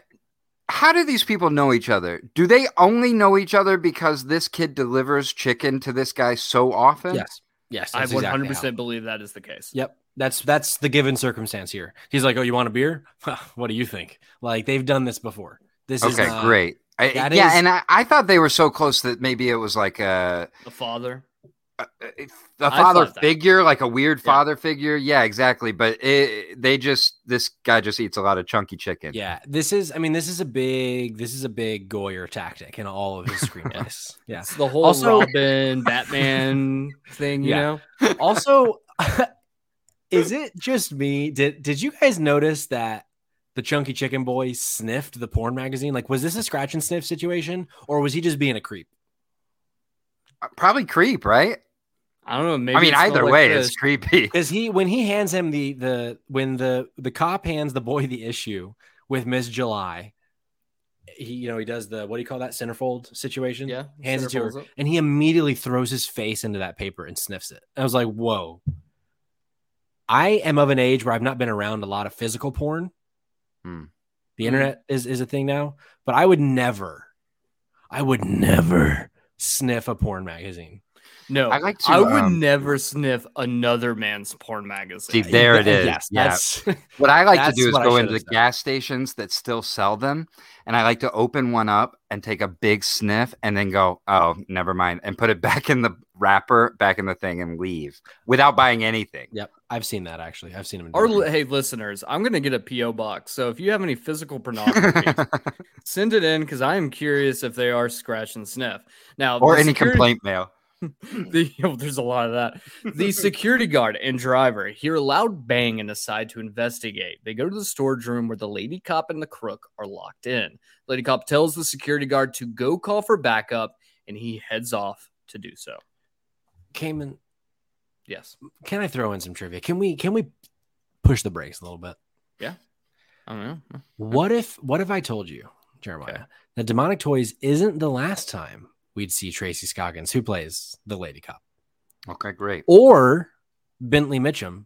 Speaker 2: how do these people know each other? Do they only know each other because this kid delivers chicken to this guy so often?
Speaker 3: Yes, yes,
Speaker 1: I 100%
Speaker 3: exactly
Speaker 1: believe that is the case.
Speaker 3: Yep. That's that's the given circumstance here. He's like, "Oh, you want a beer? what do you think?" Like they've done this before. This is
Speaker 2: Okay,
Speaker 3: not-
Speaker 2: great. I, yeah,
Speaker 3: is-
Speaker 2: and I, I thought they were so close that maybe it was like a,
Speaker 1: The father.
Speaker 2: Uh, uh, a, a
Speaker 1: I
Speaker 2: father figure, like a weird
Speaker 1: Yeah.
Speaker 2: father figure. Yeah, exactly. But it, they just this guy just eats a lot of chunky chicken.
Speaker 3: Yeah, this is. I mean, this is a big. This is a big Goyer tactic in all of his screenplays. yeah.
Speaker 1: It's the whole
Speaker 3: Also-
Speaker 1: Robin, Batman thing, you
Speaker 3: Yeah.
Speaker 1: know?
Speaker 3: Also, is it just me? Did Did you guys notice that the Chunky Chicken Boy sniffed the porn magazine? Like, was this a scratch and sniff situation, or was he just being a creep?
Speaker 2: Uh, probably creep, right?
Speaker 1: I don't know. Maybe
Speaker 2: I mean, either
Speaker 1: like
Speaker 2: way,
Speaker 1: fish.
Speaker 2: it's creepy.
Speaker 3: Because he, when he hands him the the when the the cop hands the boy the issue with Miss July, he you know he does the what do you call that centerfold situation?
Speaker 1: Yeah.
Speaker 3: hands it to her,
Speaker 1: it.
Speaker 3: and he immediately throws his face into that paper and sniffs it. I was like, whoa. I am of an age where I've not been around a lot of physical porn.
Speaker 2: Hmm.
Speaker 3: The internet is, is a thing now, but I would never, I would never sniff a porn magazine.
Speaker 1: No,
Speaker 2: I like to,
Speaker 1: I would
Speaker 2: um,
Speaker 1: never sniff another man's porn magazine.
Speaker 2: See, there it
Speaker 3: Yeah. Yes,
Speaker 2: yeah. What I like to do is go into the gas stations that still sell them, and I like to open one up and take a big sniff, and then go, "Oh, never mind," and put it back in the wrapper, back in the thing, and leave without buying anything.
Speaker 3: Yep, I've seen that actually. I've seen them.
Speaker 1: Or hey, listeners, I'm gonna get a PO box. So if you have any physical pornography, send it in because I am curious if they are scratch and sniff. Now,
Speaker 2: or any
Speaker 1: security-
Speaker 2: complaint mail.
Speaker 1: the, oh, there's a lot of that. The security guard and driver hear a loud bang and decide to investigate. They go to the storage room where the lady cop and the crook are locked in. Lady cop tells the security guard to go call for backup, and he heads off to do so.
Speaker 3: Cayman,
Speaker 1: Yes.
Speaker 3: can I throw in some trivia? Can we can we push the brakes a little bit? Yeah.
Speaker 1: I don't know.
Speaker 3: What if what if I told you, Jeremiah,
Speaker 1: Okay.
Speaker 3: that Demonic Toys isn't the last time we'd see Tracy Scoggins, who plays the lady cop,
Speaker 2: Okay, great.
Speaker 3: or Bentley Mitchum,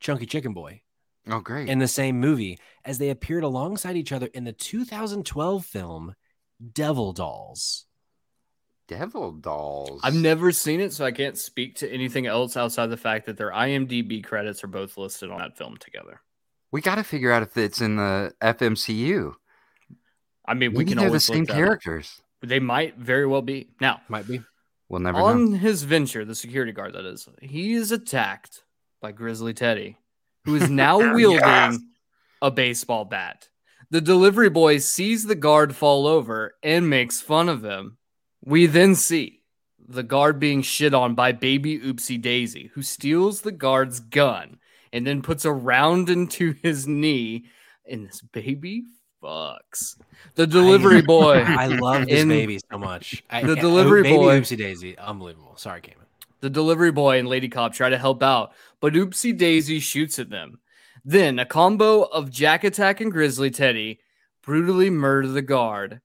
Speaker 3: Chunky Chicken Boy,
Speaker 2: Oh, great.
Speaker 3: in the same movie as they appeared alongside each other in the 2012 film Devil Dolls.
Speaker 2: Devil dolls.
Speaker 1: I've never seen it, so I can't speak to anything else outside the fact that their IMDb credits are both listed on that film together.
Speaker 2: We got to figure out if it's in the FMCU.
Speaker 1: I mean, we
Speaker 2: Maybe
Speaker 1: can
Speaker 2: they're the
Speaker 1: always look
Speaker 2: same
Speaker 1: characters. up. They might very well be. Now,
Speaker 3: Might be.
Speaker 2: We'll never know.
Speaker 1: on his venture, the security guard that is, he is attacked by Grizzly Teddy, who is now wielding
Speaker 2: Yes.
Speaker 1: a baseball bat. The delivery boy sees the guard fall over and makes fun of him. We then see the guard being shit on by baby Oopsy Daisy, who steals the guard's gun and then puts a round into his knee, and this baby fucks. The delivery boy.
Speaker 3: I love this
Speaker 1: In-
Speaker 3: baby so much. I,
Speaker 1: The
Speaker 3: I- oh,
Speaker 1: delivery
Speaker 3: baby
Speaker 1: boy-
Speaker 3: Oopsy Daisy, unbelievable. Sorry, Cayman.
Speaker 1: The delivery boy and Lady Cop try to help out, but Oopsy Daisy shoots at them. Then a combo of Jack Attack and Grizzly Teddy brutally murder the guard.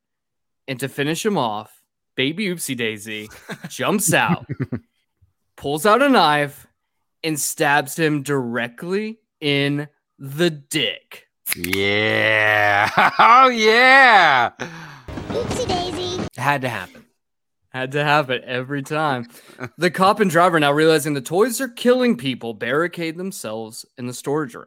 Speaker 1: And to finish him off, baby Oopsy Daisy jumps out, pulls out a knife, and stabs him directly in the dick.
Speaker 2: Yeah. Oh yeah.
Speaker 4: Oopsie daisy.
Speaker 3: It had to happen.
Speaker 1: Had to happen every time. The cop and driver, now realizing the toys are killing people, barricade themselves in the storage room.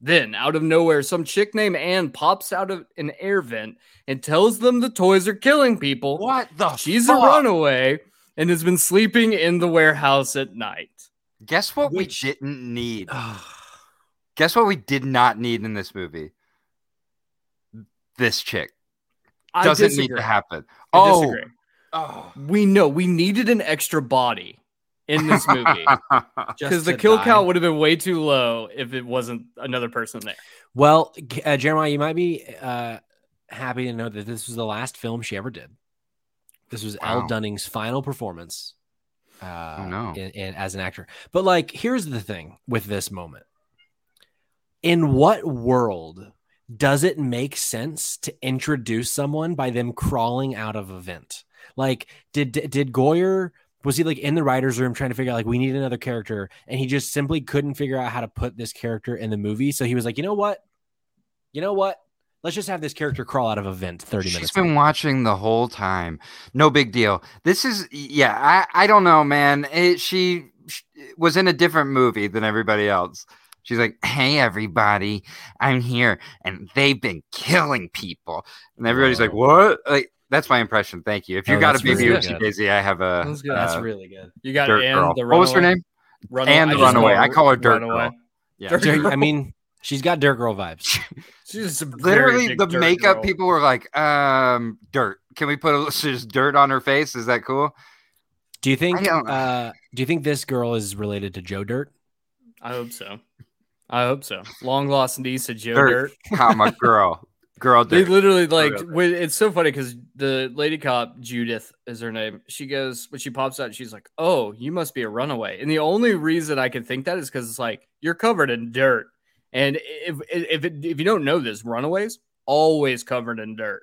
Speaker 1: Then, out of nowhere, some chick named Anne pops out of an air vent and tells them the toys are killing people.
Speaker 2: What the?
Speaker 1: She's
Speaker 2: fuck?
Speaker 1: a runaway and has been sleeping in the warehouse at night.
Speaker 2: Guess what
Speaker 3: Which-
Speaker 2: we didn't need? Guess what we did not need in this movie? This chick
Speaker 1: I
Speaker 2: doesn't
Speaker 1: disagree.
Speaker 2: need to happen.
Speaker 1: I
Speaker 2: oh,
Speaker 1: disagree.
Speaker 2: oh.
Speaker 1: We know we needed an extra body in this movie because the kill
Speaker 3: die.
Speaker 1: count would have been way too low if it wasn't another person there.
Speaker 3: Well, uh, Jeremiah, you might be uh, happy to know that this was the last film she ever did. This was
Speaker 2: Ellen
Speaker 3: Dunning's final performance. Uh,
Speaker 2: Oh, no.
Speaker 3: in- in- as an actor. But like, here's the thing with this moment: in what world does it make sense to introduce someone by them crawling out of a vent? Like, did did Goyer was he like in the writers' room trying to figure out like we need another character, and he just simply couldn't figure out how to put this character in the movie? So he was like, you know what, you know what, let's just have this character crawl out of a vent thirty
Speaker 2: She's
Speaker 3: minutes.
Speaker 2: been watching the whole time. No big deal. This is yeah. I I don't know, man. It, she, sh was in a different movie than everybody else. She's like, "Hey, everybody, I'm here, and they've been killing people." And everybody's like, "What?" Like that's my impression. Thank you. If you
Speaker 3: Oh,
Speaker 2: got a
Speaker 3: that's
Speaker 2: baby
Speaker 1: really
Speaker 2: Oopsie
Speaker 3: good.
Speaker 2: Daisy, I have a
Speaker 1: That's good.
Speaker 3: That's
Speaker 2: uh,
Speaker 3: really good.
Speaker 1: You got
Speaker 2: dirt
Speaker 1: Anne,
Speaker 2: girl.
Speaker 1: the
Speaker 2: What was her
Speaker 1: runaway-
Speaker 2: name?
Speaker 1: Runaway.
Speaker 2: Anne the
Speaker 1: I
Speaker 2: runaway.
Speaker 1: call
Speaker 2: I call her Dirt
Speaker 1: Runaway.
Speaker 2: Girl. Yeah.
Speaker 1: Dirt
Speaker 3: Dirt- I mean, she's got dirt girl vibes.
Speaker 1: She's just a very
Speaker 2: Literally, the makeup
Speaker 1: girl.
Speaker 2: people were like, "Um, dirt. Can we put a, just dirt on her face? Is that cool?"
Speaker 3: Do you think? Uh, do you think this girl is related to Joe Dirt?
Speaker 1: I hope so. I hope so. Long lost niece of Joe
Speaker 2: Dirt.
Speaker 1: Dirt.
Speaker 2: Comma girl, girl
Speaker 1: They literally like when, it's so funny because the lady cop Judith is her name. She goes when she pops out, she's like, "Oh, you must be a runaway." And the only reason I can think that is because it's like you're covered in dirt, and if if it, if you don't know this, runaways always covered in dirt.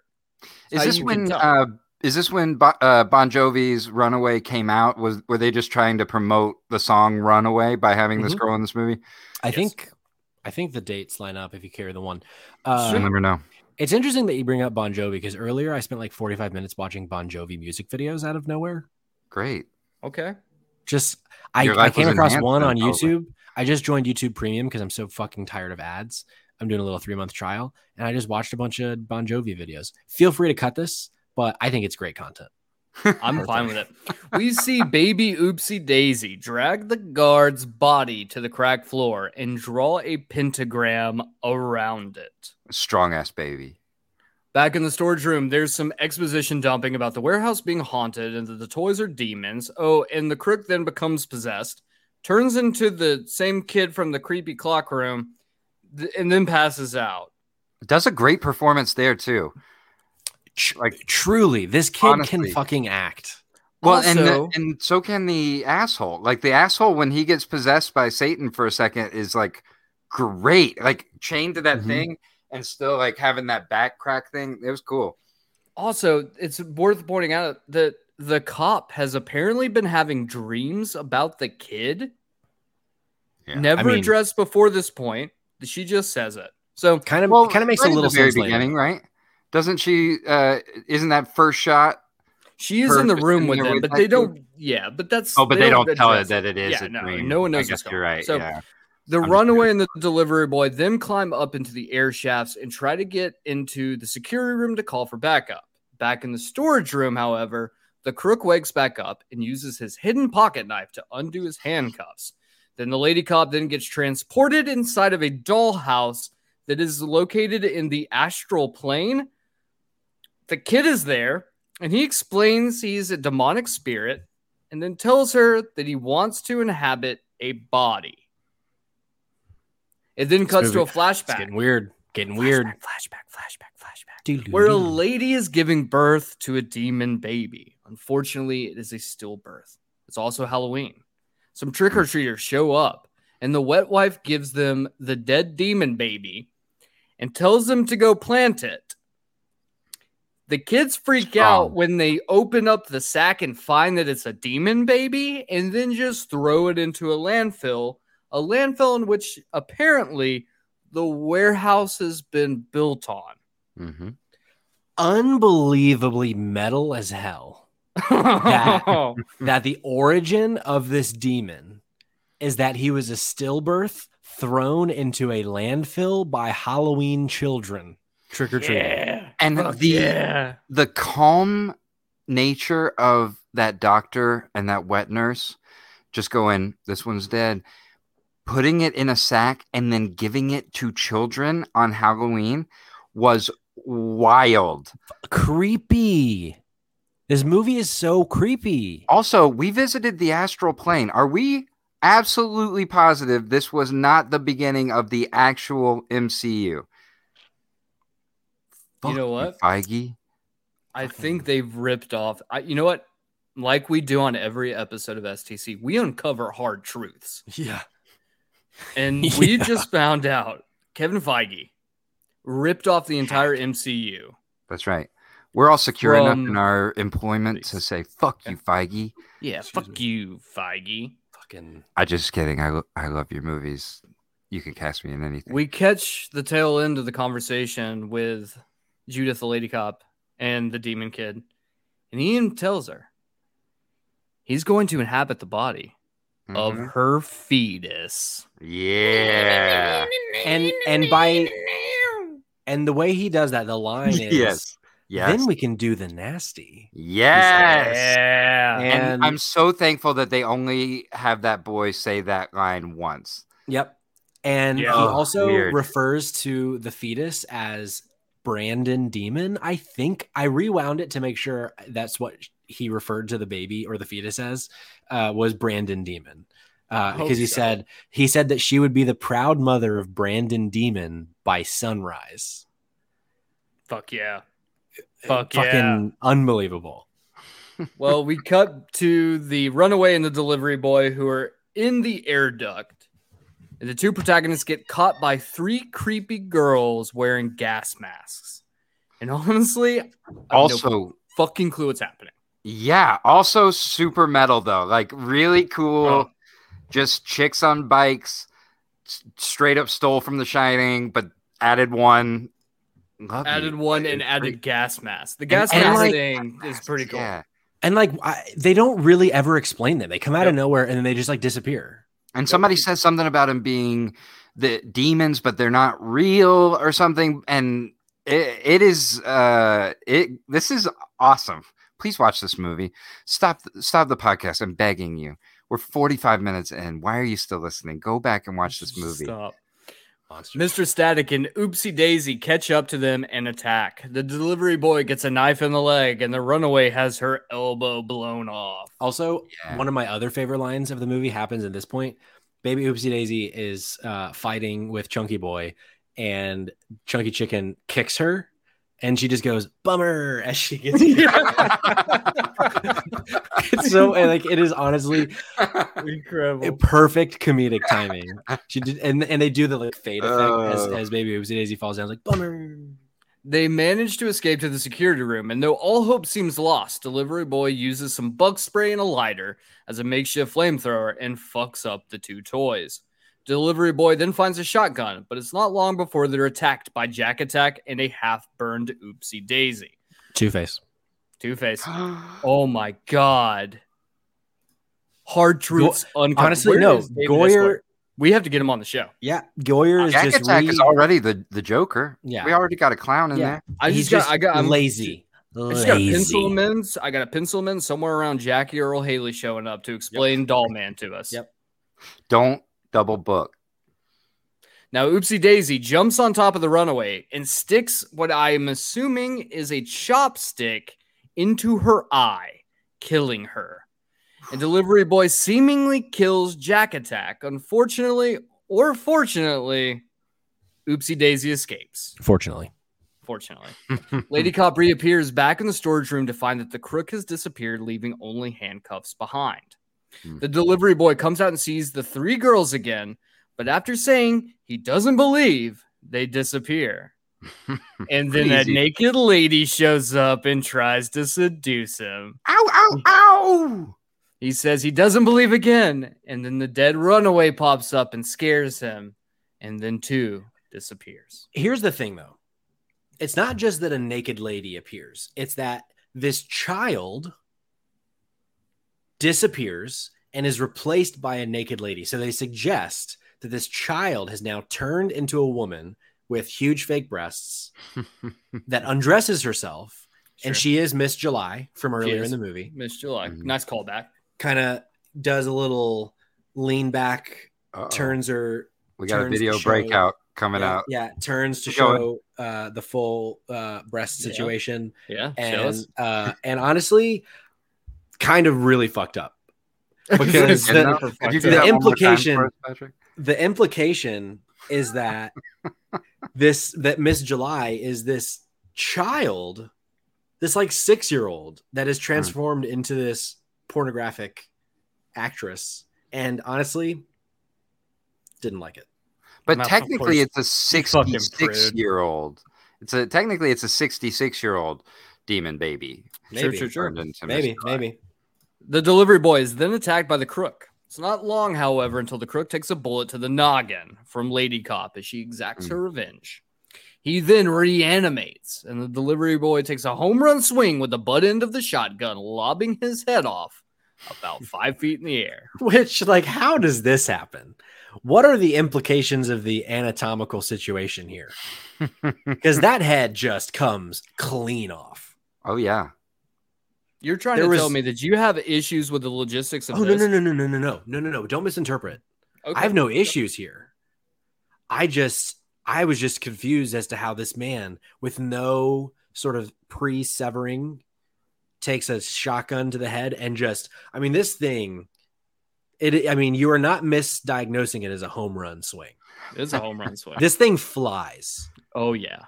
Speaker 2: Is this
Speaker 1: you
Speaker 2: when? Uh, is this when Bo- uh, Bon Jovi's "Runaway" came out? Was were they just trying to promote the song "Runaway" by having this
Speaker 3: Mhm.
Speaker 2: girl in this movie?
Speaker 3: I
Speaker 1: Yes.
Speaker 3: think. I think the dates line up if you carry the one. Uh,
Speaker 2: You'll never know.
Speaker 3: It's interesting that you bring up Bon Jovi because earlier I spent like 45 minutes watching Bon Jovi music videos out of nowhere.
Speaker 2: Great.
Speaker 1: Okay,
Speaker 3: Just I, I came across one
Speaker 2: then,
Speaker 3: on
Speaker 2: probably.
Speaker 3: YouTube. I just joined YouTube Premium because I'm so fucking tired of ads. I'm doing a little three month trial, and I just watched a bunch of Bon Jovi videos. Feel free to cut this, but I think it's great content.
Speaker 1: I'm fine with it. We see baby Oopsy Daisy drag the guard's body to the crack floor and draw a pentagram around it.
Speaker 2: Strong ass baby.
Speaker 1: Back in the storage room, there's some exposition dumping about the warehouse being haunted and that the toys are demons. Oh, and the crook then becomes possessed, turns into the same kid from the creepy clock room, and then passes out.
Speaker 2: Does a great performance there too.
Speaker 3: Tr-
Speaker 2: Like-
Speaker 3: truly, this kid
Speaker 2: Honestly.
Speaker 3: can fucking act.
Speaker 2: Well, and the, and so can the asshole. Like the asshole when he gets possessed by Satan for a second is like great. Like chained to that
Speaker 3: Mhm.
Speaker 2: thing and still like having that back crack thing. It was cool.
Speaker 1: Also, it's worth pointing out that the cop has apparently been having dreams about the kid.
Speaker 2: Yeah.
Speaker 1: Never
Speaker 3: I mean-
Speaker 1: addressed before this point. She just says it. So
Speaker 3: Kind of,
Speaker 2: Well,
Speaker 3: kind of makes
Speaker 2: right
Speaker 3: a
Speaker 2: at
Speaker 3: little
Speaker 2: the very
Speaker 3: sense. later.
Speaker 2: beginning, right? Doesn't she? uh Isn't that first shot?
Speaker 1: she is in the room with them, but they don't. Yeah, but that's.
Speaker 2: Oh, but they, don't, tell it that it is
Speaker 1: Yeah,
Speaker 2: a
Speaker 1: no,
Speaker 2: dream.
Speaker 1: no one knows
Speaker 2: I guess you're right.
Speaker 1: So
Speaker 2: yeah.
Speaker 1: The
Speaker 2: I'm
Speaker 1: runaway and the delivery boy then climb up into the air shafts and try to get into the security room to call for backup. Back in the storage room, however, the crook wakes back up and uses his hidden pocket knife to undo his handcuffs. Then the lady cop then gets transported inside of a dollhouse that is located in the astral plane. The kid is there and he explains he's a demonic spirit and then tells her that he wants to inhabit a body. It then cuts to a
Speaker 3: movie- It's
Speaker 1: flashback.
Speaker 3: getting weird. Getting weird.
Speaker 1: Flashback, flashback, flashback, flashback. Where a lady is giving birth to a demon baby. Unfortunately, it is a stillbirth. It's also Halloween. Some trick or treaters show up, and the wet wife gives them the dead demon baby and tells them to go plant it. The kids freak out
Speaker 2: Strong.
Speaker 1: when they open up the sack and find that it's a demon baby and then just throw it into a landfill, a landfill in which apparently the warehouse has been built on.
Speaker 2: Mhm.
Speaker 3: unbelievably metal as hell. That- that the origin of this demon is that he was a stillbirth thrown into a landfill by Halloween children trick or treat.
Speaker 1: yeah.
Speaker 2: And
Speaker 1: Fuck
Speaker 2: the
Speaker 1: yeah.
Speaker 2: the calm nature of that doctor and that wet nurse just going, this one's dead, putting it in a sack and then giving it to children on Halloween was wild.
Speaker 3: Creepy. This movie is so creepy.
Speaker 2: Also, we visited the astral plane. Are we absolutely positive this was not the beginning of the actual MCU?
Speaker 1: You know what?
Speaker 2: Feige?
Speaker 1: I think they've ripped off. I, you know what? Like we do on every episode of STC, we uncover hard truths.
Speaker 3: Yeah.
Speaker 1: And we just found out Kevin Feige ripped off the entire MCU.
Speaker 2: That's right. We're all secure enough in our employment to say, fuck you, Feige.
Speaker 1: Yeah,
Speaker 3: Excuse
Speaker 1: fuck
Speaker 3: me.
Speaker 1: you, Feige.
Speaker 3: Fucking
Speaker 2: I just kidding. I, lo- I love your movies. You can cast me in anything.
Speaker 1: We catch the tail end of the conversation with Judith, the lady cop, and the demon kid. And Ian tells her he's going to inhabit the body of
Speaker 2: Mhm.
Speaker 1: her fetus.
Speaker 2: Yeah.
Speaker 3: and and by and the way he does that, the line is
Speaker 2: yes. Yes.
Speaker 3: then we can do the nasty.
Speaker 2: yes.
Speaker 1: Yeah.
Speaker 2: And,
Speaker 3: And-
Speaker 2: I'm so thankful that they only have that boy say that line once.
Speaker 3: Yep. And
Speaker 1: Yeah.
Speaker 3: he also
Speaker 2: weird.
Speaker 3: refers to the fetus as Brandon Demon. I think I rewound it to make sure that's what he referred to the baby or the fetus as uh, was Brandon Demon. Uh, because he
Speaker 1: so.
Speaker 3: said he said that she would be the proud mother of Brandon Demon by sunrise.
Speaker 1: Fuck yeah. Fuck
Speaker 3: Fucking
Speaker 1: yeah.
Speaker 3: unbelievable.
Speaker 1: Well, we cut to the runaway and the delivery boy who are in the air duct. And the two protagonists get caught by three creepy girls wearing gas masks. And honestly, I have
Speaker 2: Also,
Speaker 1: no fucking clue what's happening.
Speaker 2: yeah. Also, super metal, though. Like, really cool.
Speaker 1: Oh.
Speaker 2: Just chicks on bikes. Straight up stole from The Shining, but added one. Love
Speaker 1: Added
Speaker 2: you.
Speaker 1: one and added
Speaker 2: pretty-
Speaker 1: gas mask. The gas
Speaker 2: and
Speaker 1: mask
Speaker 2: like-
Speaker 1: thing is pretty cool.
Speaker 2: Yeah.
Speaker 3: And like I, they don't really ever explain them. They come out of nowhere and then they just like disappear.
Speaker 2: And somebody says something about him being the demons, but they're not real or something. And it, it is uh it this is awesome. Please watch this movie. Stop stop the podcast. I'm begging you. We're 45 minutes in. Why are you still listening? Go back and watch this movie.
Speaker 1: Stop.
Speaker 3: Monster.
Speaker 1: Mr. Static and Oopsy Daisy catch up to them and attack. The delivery boy gets a knife in the leg, and the runaway has her elbow blown off.
Speaker 3: Also,
Speaker 2: Yeah.
Speaker 3: one of my other favorite lines of the movie happens at this point. Baby Oopsy Daisy is uh, fighting with Chunky Boy, and Chunky Chicken kicks her, and she just goes "bummer" as she gets. it's so like it is honestly
Speaker 1: Incredible.
Speaker 3: perfect comedic timing. She did, and and they do the like fade effect as,
Speaker 2: Oh.
Speaker 3: as Baby Oopsy Daisy falls down, like "bummer."
Speaker 1: They manage to escape to the security room, and though all hope seems lost, Delivery Boy uses some bug spray and a lighter as a makeshift flamethrower and fucks up the two toys. Delivery Boy then finds a shotgun, but it's not long before they're attacked by Jack Attack and a half burned Oopsy Daisy.
Speaker 3: Two Face.
Speaker 1: Two Face. Oh my god. Hard truths uncovered.
Speaker 3: Honestly,
Speaker 1: Where
Speaker 3: no. Goyer.
Speaker 1: We have to get him on the show.
Speaker 3: Yeah, Goyer is
Speaker 2: Jack
Speaker 3: just
Speaker 2: Attack
Speaker 3: re-
Speaker 2: is already the, the Joker.
Speaker 3: Yeah.
Speaker 2: We already got a clown in
Speaker 3: Yeah.
Speaker 2: there.
Speaker 1: I
Speaker 3: he's
Speaker 1: just got, I got, I'm
Speaker 3: lazy.
Speaker 1: I just got a pencil him in. I got a pencil him in somewhere around Jackie Earle Haley showing up to explain Dollman to us.
Speaker 3: Yep.
Speaker 2: Don't double book.
Speaker 1: Now, Oopsy Daisy jumps on top of the runaway and sticks what I am assuming is a chopstick into her eye, killing her. And Delivery Boy seemingly kills Jack Attack. Unfortunately, or fortunately, Oopsy Daisy escapes.
Speaker 3: Fortunately.
Speaker 1: Fortunately. Lady Cop reappears back in the storage room to find that the crook has disappeared, leaving only handcuffs behind.
Speaker 2: Hmm.
Speaker 1: The delivery boy comes out and sees the three girls again, but after saying he doesn't believe, they disappear. And then that naked lady shows up and tries to seduce him.
Speaker 2: Ow, ow, ow.
Speaker 1: He says he doesn't believe again, and then the dead runaway pops up and scares him, and then two disappears.
Speaker 3: Here's the thing though. It's not just that a naked lady appears. It's that this child disappears and is replaced by a naked lady. So they suggest that this child has now turned into a woman with huge fake breasts that undresses herself and she is Miss July from earlier in the movie.
Speaker 1: Miss July.
Speaker 2: Mhm.
Speaker 1: Nice callback.
Speaker 3: Kind of does a little lean back,
Speaker 2: Uh-oh.
Speaker 3: turns her
Speaker 2: We got a video
Speaker 3: show-
Speaker 2: breakout coming
Speaker 3: yeah,
Speaker 2: out.
Speaker 3: Yeah, turns to
Speaker 2: Keep
Speaker 3: show uh, the full uh, breast
Speaker 1: Yeah.
Speaker 3: situation,
Speaker 1: Yeah. show
Speaker 3: and uh, and honestly, kind of really fucked up because
Speaker 2: Good
Speaker 3: the,
Speaker 2: enough. Could
Speaker 3: the
Speaker 2: that one more time
Speaker 3: implication-
Speaker 2: for us, Patrick?
Speaker 3: the implication is that this that Miss July is this child, this like six year old that is
Speaker 2: Hmm.
Speaker 3: is transformed into this pornographic actress, and honestly, didn't like it.
Speaker 2: But
Speaker 1: Mouth,
Speaker 2: technically, it's a
Speaker 1: fucking
Speaker 2: 66 year old. It's a technically it's a 66 year old demon baby.
Speaker 3: Maybe,
Speaker 1: sure, sure.
Speaker 2: turned into Miss
Speaker 3: maybe, maybe.
Speaker 1: The delivery boy is then attacked by the crook. It's not long, however, until the crook takes a bullet to the noggin from Lady Cop as she exacts
Speaker 2: Hmm.
Speaker 1: her revenge. He then reanimates, and the delivery boy takes a home run swing with the butt end of the shotgun, lobbing his head off about five feet in the air.
Speaker 3: Which, like, how does this happen? What are the implications of the anatomical situation here? Because that head just comes clean off.
Speaker 2: Oh yeah.
Speaker 1: You're trying
Speaker 3: There
Speaker 1: to tell me that you have issues with the logistics of
Speaker 3: Oh no
Speaker 1: this?
Speaker 3: no no no no no no no no no! Don't misinterpret.
Speaker 1: Okay.
Speaker 3: I have no issues here. I just I was just confused as to how this man, with no sort of pre-severing, takes a shotgun to the head and just. I mean, this thing. It. I mean, you are not misdiagnosing it as a home run swing.
Speaker 1: It's a home run swing.
Speaker 3: This thing flies.
Speaker 1: oh yeah.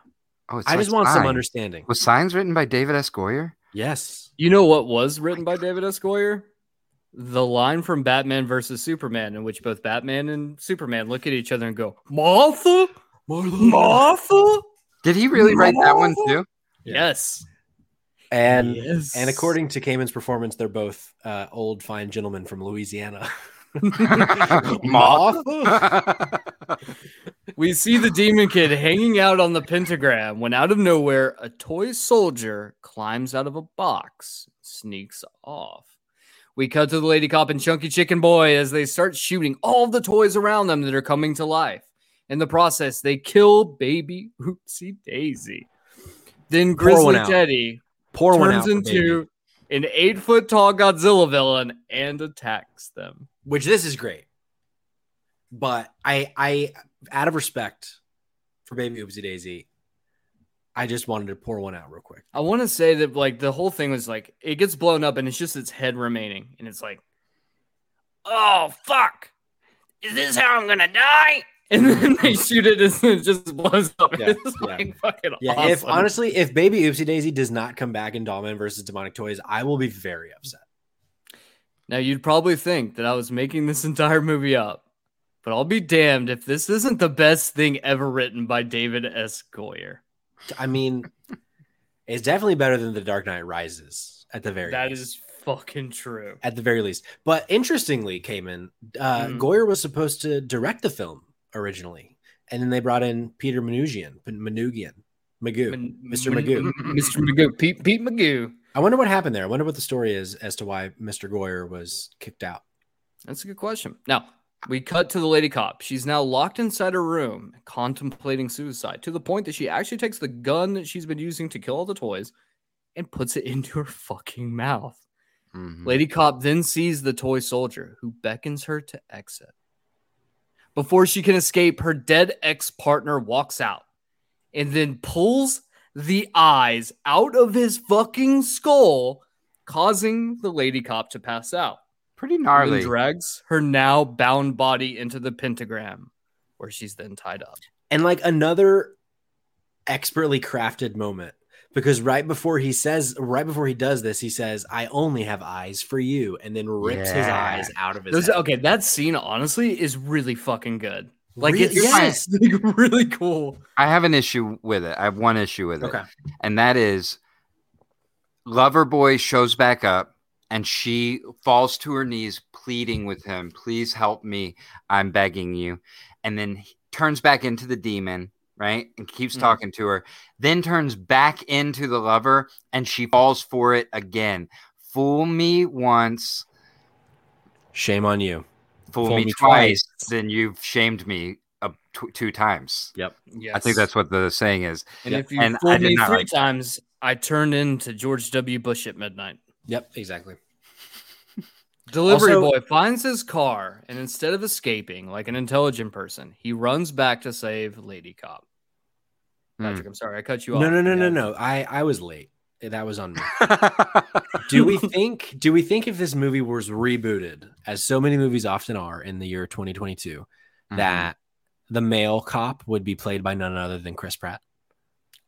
Speaker 2: Oh,
Speaker 3: I
Speaker 2: like
Speaker 3: just want some understanding.
Speaker 2: Was signs written by David S. Goyer?
Speaker 3: Yes.
Speaker 1: You know what was written by David S. Goyer? The line from Batman versus Superman, in which both Batman and Superman look at each other and go, Martha? Martha?
Speaker 2: Did he really write that one too?
Speaker 1: Yes.
Speaker 3: And
Speaker 1: yes.
Speaker 3: and according to Cayman's performance, they're both uh, old fine gentlemen from Louisiana.
Speaker 2: Moth.
Speaker 1: We see the demon kid hanging out on the pentagram when out of nowhere, a toy soldier climbs out of a box, sneaks off. We cut to the lady cop and Chunky Chicken Boy as they start shooting all the toys around them that are coming to life. In the process, they kill baby Oopsy Daisy. Then
Speaker 3: Pour one
Speaker 1: Grizzly. Teddy
Speaker 3: Pour one out
Speaker 1: turns
Speaker 3: baby.
Speaker 1: into an eight foot tall Godzilla villain and attacks them.
Speaker 3: which this is great. But I, I, out of respect for Baby Oopsy Daisy, I just wanted to pour one out real quick.
Speaker 1: I want to say that like the whole thing was like it gets blown up and it's just its head remaining and it's like, oh fuck, is this how I'm gonna die? And then they shoot it and it just blows up.
Speaker 3: Yeah,
Speaker 1: it's
Speaker 3: yeah.
Speaker 1: like fucking
Speaker 3: Yeah, if honestly, if Baby Oopsy Daisy does not come back in Dollman versus Demonic Toys, I will be very upset.
Speaker 1: Now you'd probably think that I was making this entire movie up, but I'll be damned if this isn't the best thing ever written by David S. Goyer.
Speaker 3: I mean, it's definitely better than The Dark Knight Rises at the very
Speaker 1: That
Speaker 3: least.
Speaker 1: is fucking true.
Speaker 3: at the very least. But interestingly, Cayman, uh,
Speaker 1: Mhm.
Speaker 3: Goyer was supposed to direct the film originally, and then they brought in Peter Manoogian, Manoogian, Magoo.
Speaker 1: Man-
Speaker 3: Mr.
Speaker 1: Man-
Speaker 3: Magoo.
Speaker 1: Mr. Magoo, Pete, Pete Magoo.
Speaker 3: I wonder what happened there. I wonder what the story is as to why Mr. Goyer was kicked out.
Speaker 1: That's a good question. Now, we cut to the lady cop. She's now locked inside her room, contemplating suicide to the point that she actually takes the gun that she's been using to kill all the toys and puts it into her fucking mouth.
Speaker 2: Mhm.
Speaker 1: Lady cop then sees the toy soldier who beckons her to exit. Before she can escape, her dead ex partner walks out and then pulls the eyes out of his fucking skull, causing the lady cop to pass out.
Speaker 2: Pretty gnarly.
Speaker 1: then drags her now bound body into the pentagram, where she's then tied up.
Speaker 3: And like another expertly crafted moment because right before he says, right before he does this, he says, I only have eyes for you, and then rips his eyes out of his
Speaker 1: Those,
Speaker 3: head.
Speaker 1: okay, that scene honestly is really fucking good. Like
Speaker 3: Really?
Speaker 1: it's
Speaker 3: Yes.
Speaker 1: like, really cool.
Speaker 2: I have an issue with it. I have one issue with it.
Speaker 3: Okay.
Speaker 2: And that is Loverboy shows back up and she falls to her knees pleading with him, please help me. I'm begging you. And then he turns back into the demon, right? And keeps
Speaker 1: Mhm.
Speaker 2: talking to her. Then turns back into the lover and she falls for it again. Fool me once,
Speaker 3: Shame on you.
Speaker 2: fool,
Speaker 3: Fool
Speaker 2: me,
Speaker 3: me
Speaker 2: twice,
Speaker 3: twice.
Speaker 2: then you've shamed me uh, tw- two times.
Speaker 3: Yep.
Speaker 1: Yes.
Speaker 2: I think that's what the saying is.
Speaker 1: And
Speaker 3: Yeah.
Speaker 1: if you
Speaker 2: And I
Speaker 1: fool me three
Speaker 2: like that.
Speaker 1: times, I turned into George W. Bush at midnight.
Speaker 3: Yep. Exactly.
Speaker 1: Delivery
Speaker 3: Also-
Speaker 1: boy finds his car, and instead of escaping like an intelligent person, he runs back to save Lady Cop.
Speaker 2: Hmm.
Speaker 1: Patrick, I'm sorry, I cut you off.
Speaker 3: No, no, no,
Speaker 1: Yeah.
Speaker 3: no, no. I I was late. That was on me. do we think do we think if this movie was rebooted as so many movies often are in the year 2022
Speaker 2: Mhm.
Speaker 3: that the male cop would be played by none other than Chris Pratt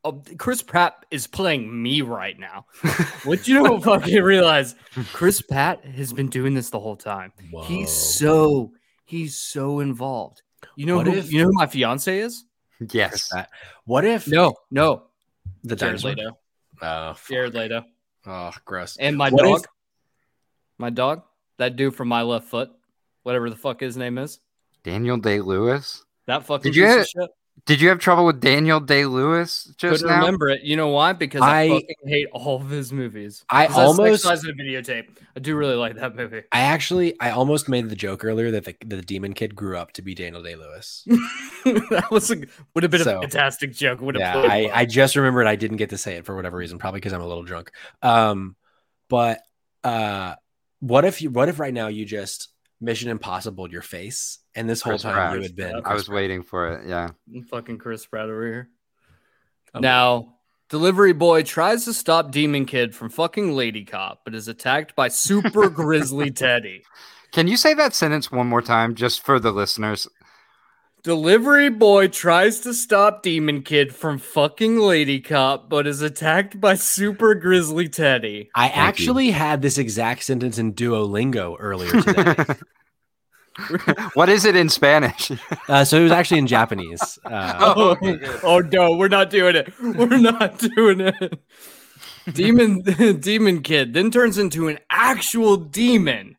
Speaker 1: Oh, Chris Pratt is playing me right now. What you don't fucking realize? Chris Pratt has been doing this the whole time. He's so he's so involved. You know
Speaker 3: What
Speaker 1: who,
Speaker 3: if-
Speaker 1: you know who my fiance is?
Speaker 2: Yes.
Speaker 3: What if
Speaker 1: No, no,
Speaker 3: the
Speaker 1: Jared
Speaker 3: dinosaur?
Speaker 1: Leto.
Speaker 3: Oh, fuck.
Speaker 1: Jared Leto.
Speaker 3: oh, gross.
Speaker 1: And my
Speaker 3: What if-
Speaker 1: dog. my dog. That dude from my left foot, whatever the fuck his name is.
Speaker 2: Daniel Day Lewis.
Speaker 1: That fucking
Speaker 2: Did you
Speaker 1: piece of
Speaker 2: have-
Speaker 1: shit.
Speaker 2: Did you have trouble with Daniel Day Lewis just
Speaker 1: Couldn't
Speaker 2: now?
Speaker 1: remember it. You know why? Because I,
Speaker 3: I-
Speaker 1: fucking hate all of his movies.
Speaker 3: I
Speaker 1: that's
Speaker 3: almost-
Speaker 1: in a videotape. I do really like that movie.
Speaker 3: I actually I almost made the joke earlier that the, the demon kid grew up to be Daniel Day Lewis.
Speaker 1: that was a, would have been
Speaker 3: So,
Speaker 1: a fantastic joke. Would have
Speaker 3: yeah, I. I just remembered I didn't get to say it for whatever reason, probably because I'm a little drunk. Um, but uh, what if you? What if right now you just Mission Impossible your face, and this whole
Speaker 2: Chris
Speaker 3: time
Speaker 2: Pratt.
Speaker 3: you had been?
Speaker 1: I
Speaker 2: I
Speaker 3: Chris
Speaker 2: was
Speaker 3: Pratt?
Speaker 2: waiting for it. Yeah.
Speaker 1: fucking Chris Pratt over here. Now, Delivery Boy tries to stop Demon Kid from fucking Lady Cop, but is attacked by Super Grizzly Teddy.
Speaker 2: Can you say that sentence one more time just for the listeners?
Speaker 1: Delivery Boy tries to stop Demon Kid from fucking Lady Cop, but is attacked by Super Grizzly Teddy.
Speaker 3: I
Speaker 2: Thank you.
Speaker 3: actually had this exact sentence in Duolingo earlier today.
Speaker 2: what is it in Spanish?
Speaker 3: uh, so it was actually in Japanese. Uh,
Speaker 1: Oh,
Speaker 2: okay,
Speaker 1: oh no, we're not doing it. We're not doing it. Demon Demon Kid then turns into an actual demon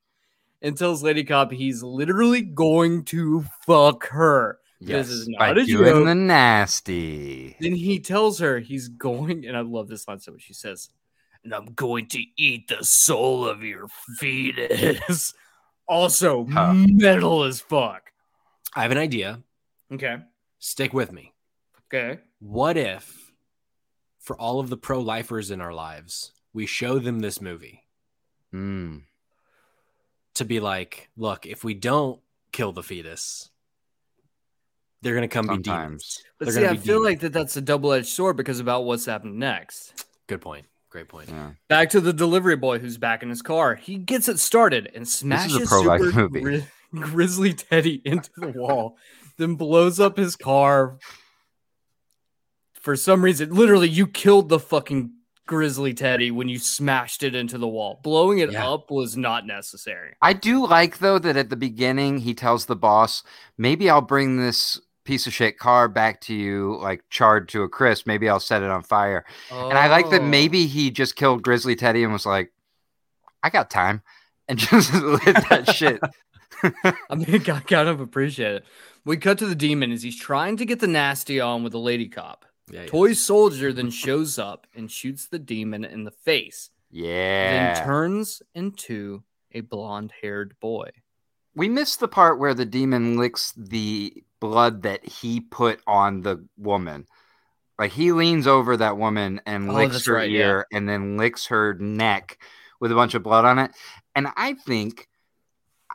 Speaker 1: and tells Lady Cop he's literally going to fuck her. This is
Speaker 2: by
Speaker 1: not a
Speaker 2: doing
Speaker 1: joke.
Speaker 2: the nasty.
Speaker 1: Then he tells her he's going, and I love this line so much. She says, "And I'm going to eat the soul of your fetus." also,
Speaker 2: Huh.
Speaker 1: metal as fuck.
Speaker 3: I have an idea.
Speaker 1: Okay.
Speaker 3: Stick with me.
Speaker 1: Okay.
Speaker 3: What if, for all of the pro lifers in our lives, we show them this movie
Speaker 2: Mm.
Speaker 3: To be like, look, if we don't kill the fetus, they're going to come be demons.
Speaker 2: Sometimes.
Speaker 1: But
Speaker 3: They're
Speaker 1: see, I feel
Speaker 3: demons.
Speaker 1: like that that's a double edged sword because about what's happened next.
Speaker 3: Good point. Great point.
Speaker 2: Yeah.
Speaker 1: Back to the delivery boy who's back in his car. He gets it started and smashes
Speaker 2: pro-life
Speaker 1: Super
Speaker 2: movie.
Speaker 1: Gri- Grizzly Teddy into the wall, then blows up his car. For some reason, literally, you killed the fucking Grizzly Teddy when you smashed it into the wall. Blowing it
Speaker 3: Yeah.
Speaker 1: up was not necessary.
Speaker 2: I do like though that at the beginning he tells the boss, maybe I'll bring this piece of shit car back to you like charred to a crisp. Maybe I'll set it on fire. And I like that
Speaker 1: Oh.
Speaker 2: maybe he just killed Grizzly Teddy and was like, I got time. And just lit that shit.
Speaker 1: I mean, I kind of appreciate it. We cut to the demon as he's trying to get the nasty on with the lady cop.
Speaker 3: Yeah, yeah.
Speaker 1: Toy soldier then shows up and shoots the demon in the face,
Speaker 2: Yeah.
Speaker 1: then turns into a blonde haired boy.
Speaker 2: we missed the part where the demon licks the blood that he put on the woman. Like he leans over that woman and
Speaker 1: Oh,
Speaker 2: licks her
Speaker 1: right, yeah.
Speaker 2: ear and then licks her neck with a bunch of blood on it. And I think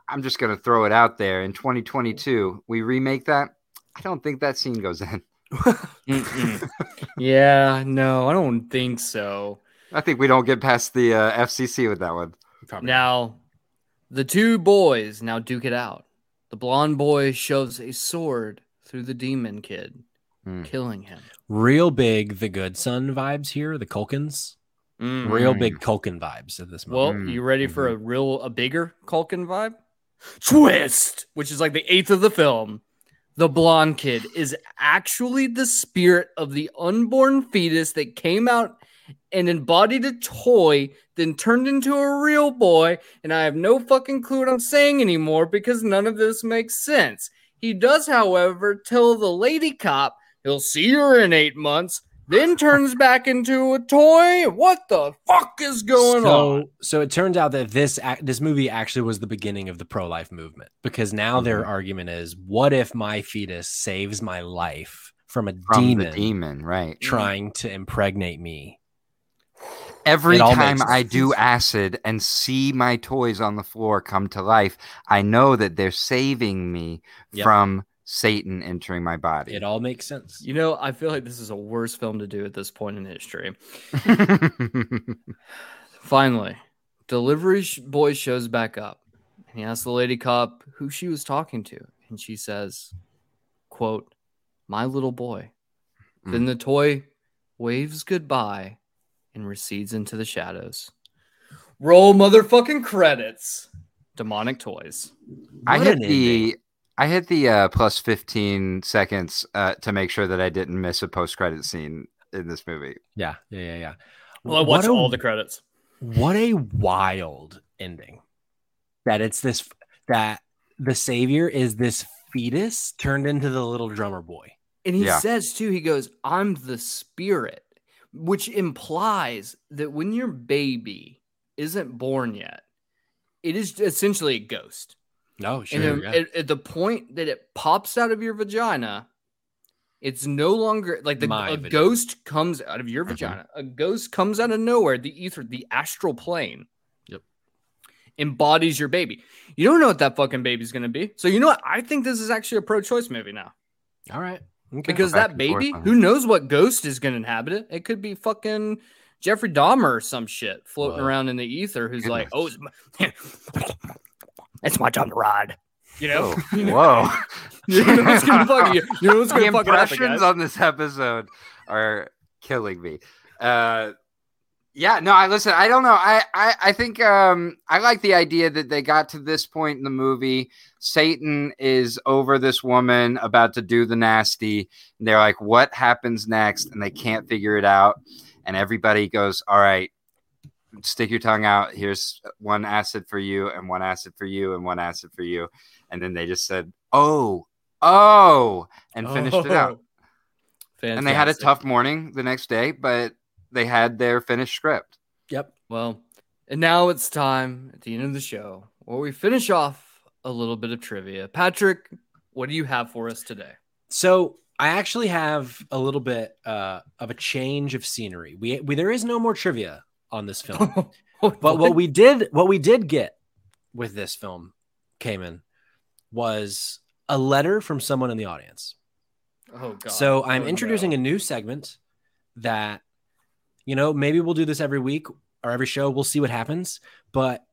Speaker 2: I'm just going to throw it out there in 2022, we remake that. I don't think that scene goes in.
Speaker 1: Yeah, no, I don't think so.
Speaker 2: I think we don't get past the uh, FCC with that one.
Speaker 3: Probably.
Speaker 1: Now, the two boys now duke it out. The blonde boy shoves a sword through the demon kid,
Speaker 2: Hmm.
Speaker 1: killing him.
Speaker 3: Real big The Good Son vibes here, the Culkins.
Speaker 1: Mm.
Speaker 3: Real big Culkin vibes at this
Speaker 1: Well,
Speaker 3: moment.
Speaker 2: Mm,
Speaker 1: you ready for a real, a bigger Culkin vibe? Twist, which is like the eighth of the film. The blonde kid is actually the spirit of the unborn fetus that came out and embodied a toy, then turned into a real boy. And I have no fucking clue what I'm saying anymore because none of this makes sense. He does, however, tell the lady cop he'll see her in eight months, then turns back into a toy. What the fuck is going
Speaker 3: so,
Speaker 1: on?
Speaker 3: So it turns out that this this movie actually was the beginning of the pro life movement because now their
Speaker 2: Mm-hmm.
Speaker 3: argument is, what if my fetus saves my life from a
Speaker 2: From
Speaker 3: demon,
Speaker 2: the demon, right?
Speaker 3: trying to impregnate me?
Speaker 2: Every
Speaker 3: It
Speaker 2: time I do acid and see my toys on the floor come to life, I know that they're saving me
Speaker 3: Yep.
Speaker 2: from Satan entering my body.
Speaker 3: It all makes sense.
Speaker 1: You know, I feel like this is a worse film to do at this point in history. Finally, delivery boy shows back up and he asks the lady cop who she was talking to, and she says, "quote My little boy." Mm. Then the toy waves goodbye and recedes into the shadows. Roll motherfucking credits. Demonic toys.
Speaker 2: I
Speaker 3: What
Speaker 2: hit
Speaker 3: an
Speaker 2: the
Speaker 3: ending.
Speaker 2: I hit the uh, plus fifteen seconds uh, to make sure that I didn't miss a post credit scene in this movie.
Speaker 3: Yeah, yeah, yeah, yeah.
Speaker 1: Well, I
Speaker 3: What
Speaker 1: watched
Speaker 3: a-
Speaker 1: all the credits.
Speaker 3: what a wild ending that it's this that the savior is this fetus turned into the little drummer boy
Speaker 1: And he
Speaker 2: Yeah.
Speaker 1: says too, he goes, I'm the spirit, which implies that when your baby isn't born yet, it is essentially a ghost.
Speaker 3: No
Speaker 1: and then at, at the point that it pops out of your vagina, it's no longer like the
Speaker 3: My
Speaker 1: a
Speaker 3: vagina.
Speaker 1: ghost comes out of your
Speaker 2: Mhm.
Speaker 1: vagina. A ghost comes out of nowhere, the ether, the astral plane.
Speaker 3: Yep.
Speaker 1: Embodies your baby. You don't know what that fucking baby's gonna be. So you know what? I think this is actually a pro-choice movie now.
Speaker 3: all right okay.
Speaker 1: Because
Speaker 2: Back
Speaker 1: that baby, who knows what ghost is going to inhabit it? It could be fucking Jeffrey Dahmer or some shit floating around in the ether who's like, oh, my, it's my time to ride. You know?
Speaker 2: Oh, whoa!
Speaker 1: you know what's going to fuck you? You know what's
Speaker 2: the
Speaker 1: going to fucking
Speaker 2: impressions
Speaker 1: guys?
Speaker 2: on this episode are killing me. Uh, yeah, no, I listen. I don't know. I, I, I think um, I like the idea that they got to this point in the movie. Satan is over this woman about to do the nasty. And they're like, "What happens next?" And they can't figure it out. And everybody goes, "All right, stick your tongue out. Here's one acid for you, and one acid for you, and one acid for you." And then they just said, "Oh, Oh, and finished it out.
Speaker 1: Oh,
Speaker 2: And they had a tough morning the next day, but they had their finished script.
Speaker 3: Yep.
Speaker 1: Well, and now it's time at the end of the show where we finish off a little bit of trivia. Patrick, what do you have for us today?
Speaker 3: So I actually have a little bit uh, of a change of scenery. We, we there is no more trivia on this film, oh, but what we did what we did get with this film, Cayman, was a letter from someone in the audience.
Speaker 1: oh god.
Speaker 3: So I'm
Speaker 1: Oh,
Speaker 3: introducing
Speaker 1: no.
Speaker 3: a new segment that, you know, maybe we'll do this every week or every show. We'll see what happens. But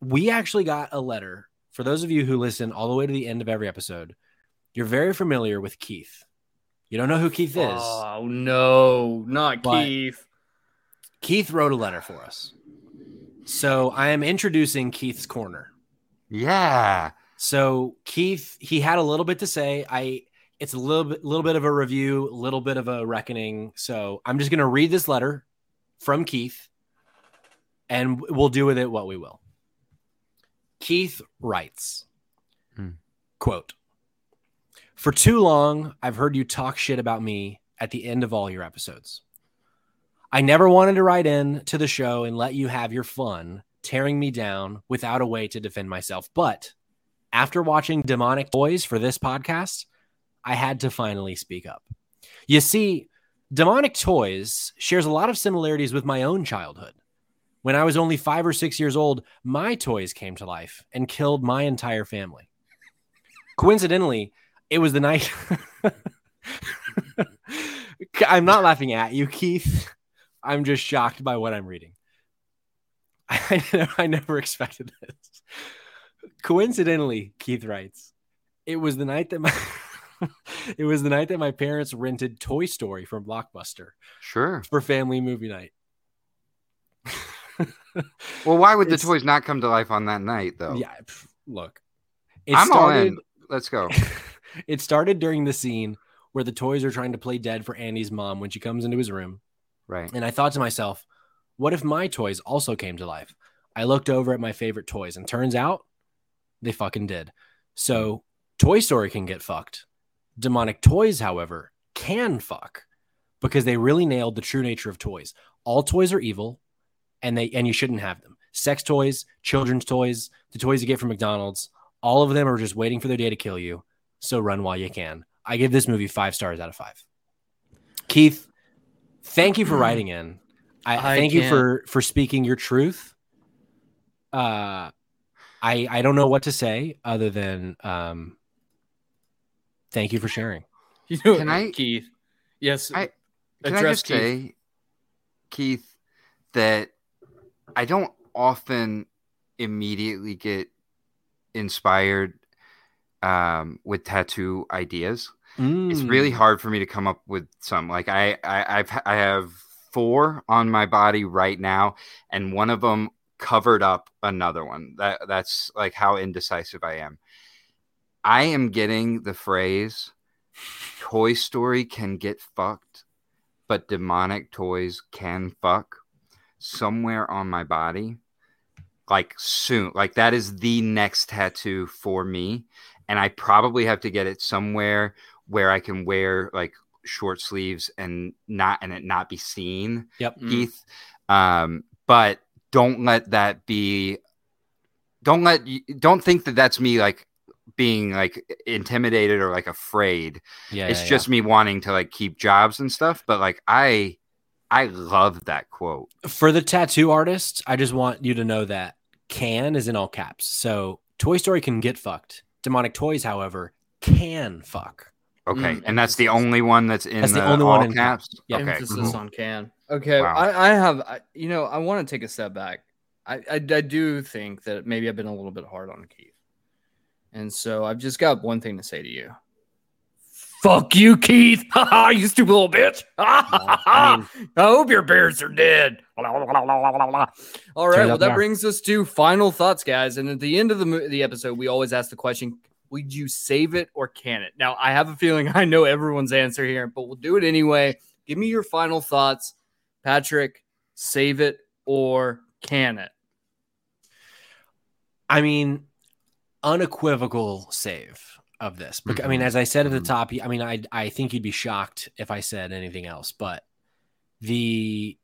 Speaker 3: we actually got a letter for those of you who listen all the way to the end of every episode. You're very familiar with Keith. You don't know who Keith is.
Speaker 1: Oh no, not Keith.
Speaker 3: Keith wrote a letter for us. So I am introducing Keith's corner.
Speaker 2: Yeah.
Speaker 3: So Keith, he had a little bit to say. I it's a little bit little bit of a review, a little bit of a reckoning. So I'm just gonna read this letter from Keith and we'll do with it what we will. Keith writes
Speaker 2: Hmm.
Speaker 3: quote For too long, I've heard you talk shit about me at the end of all your episodes. I never wanted to write in to the show and let you have your fun tearing me down without a way to defend myself. But after watching Demonic Toys for this podcast, I had to finally speak up. You see, Demonic Toys shares a lot of similarities with my own childhood. When I was only five or six years old, my toys came to life and killed my entire family. Coincidentally, it was the night. I'm not laughing at you, Keith. I'm just shocked by what I'm reading. I, I never expected this. Coincidentally, Keith writes, it was the night that my it was the night that my parents rented Toy Story from Blockbuster
Speaker 2: Sure.
Speaker 3: for family movie night.
Speaker 2: Well, why would the
Speaker 3: It's-
Speaker 2: toys not come to life on that night, though?
Speaker 3: Yeah, look. It
Speaker 2: I'm all in. Let's go.
Speaker 3: it started during the scene where the toys are trying to play dead for Andy's mom when she comes into his room.
Speaker 2: Right.
Speaker 3: And I thought to myself, what if my toys also came to life? I looked over at my favorite toys, and turns out they fucking did. So Toy Story can get fucked. Demonic Toys, however, can fuck because they really nailed the true nature of toys. All toys are evil, and they and you shouldn't have them. Sex toys, children's toys, the toys you get from McDonald's, all of them are just waiting for their day to kill you. So run while you can. I give this movie five stars out of five. Keith, thank you for writing in. I,
Speaker 1: I
Speaker 3: thank you
Speaker 1: can't-
Speaker 3: for for speaking your truth. Uh, I I don't know what to say other than um, thank you for sharing.
Speaker 1: You know,
Speaker 2: Can I-
Speaker 1: Keith? Yes.
Speaker 2: I- Can I
Speaker 1: address
Speaker 2: just
Speaker 1: Keith.
Speaker 2: say, Keith, that I don't often immediately get inspired um, with tattoo ideas. It's really
Speaker 3: Mm.
Speaker 2: hard for me to come up with some. Like I, I, I've, I have four on my body right now, and one of them covered up another one. That that's like how indecisive I am. I am getting the phrase Toy Story can get fucked, but demonic toys can fuck somewhere on my body. Like soon. Like that is the next tattoo for me. And I probably have to get it somewhere where I can wear like short sleeves and not and it not be seen.
Speaker 3: Yep.
Speaker 1: Mm.
Speaker 2: Keith. Um, but don't let that be. Don't let don't think that that's me like being like intimidated or like afraid.
Speaker 3: Yeah,
Speaker 2: it's
Speaker 3: yeah,
Speaker 2: just me wanting to like keep jobs and stuff. But like I, I love that quote.
Speaker 3: for the tattoo artist. I just want you to know that can is in all caps. So Toy Story can get fucked. Demonic Toys, however, can fuck.
Speaker 2: Okay,
Speaker 1: Mm,
Speaker 2: and that's the only one that's in
Speaker 3: That's the
Speaker 2: the,
Speaker 3: only
Speaker 2: all
Speaker 3: one in
Speaker 2: caps.
Speaker 3: caps. Yeah.
Speaker 2: Okay,
Speaker 1: Emphasis
Speaker 2: cool.
Speaker 1: on can. Okay,
Speaker 2: Wow.
Speaker 1: I, I have, I, you know, I want to take a step back. I, I, I do think that maybe I've been a little bit hard on Keith, and so I've just got one thing to say to you. Fuck you, Keith! Ha ha! You stupid little bitch! Ha ha
Speaker 3: I
Speaker 1: ha! I hope your bears are dead. All right, well that
Speaker 3: now.
Speaker 1: brings us to final thoughts, guys. And at the end of the mo- the episode, we always ask the question: Would you save it or can it? Now, I have a feeling I know everyone's answer here, but we'll do it anyway. Give me your final thoughts, Patrick. Save it or can it?
Speaker 3: I mean, unequivocal save. of this. Because I mean,
Speaker 2: Mhm.
Speaker 3: as I said at the
Speaker 2: Mhm.
Speaker 3: top, I mean, I I think you'd be shocked if I said anything else, but the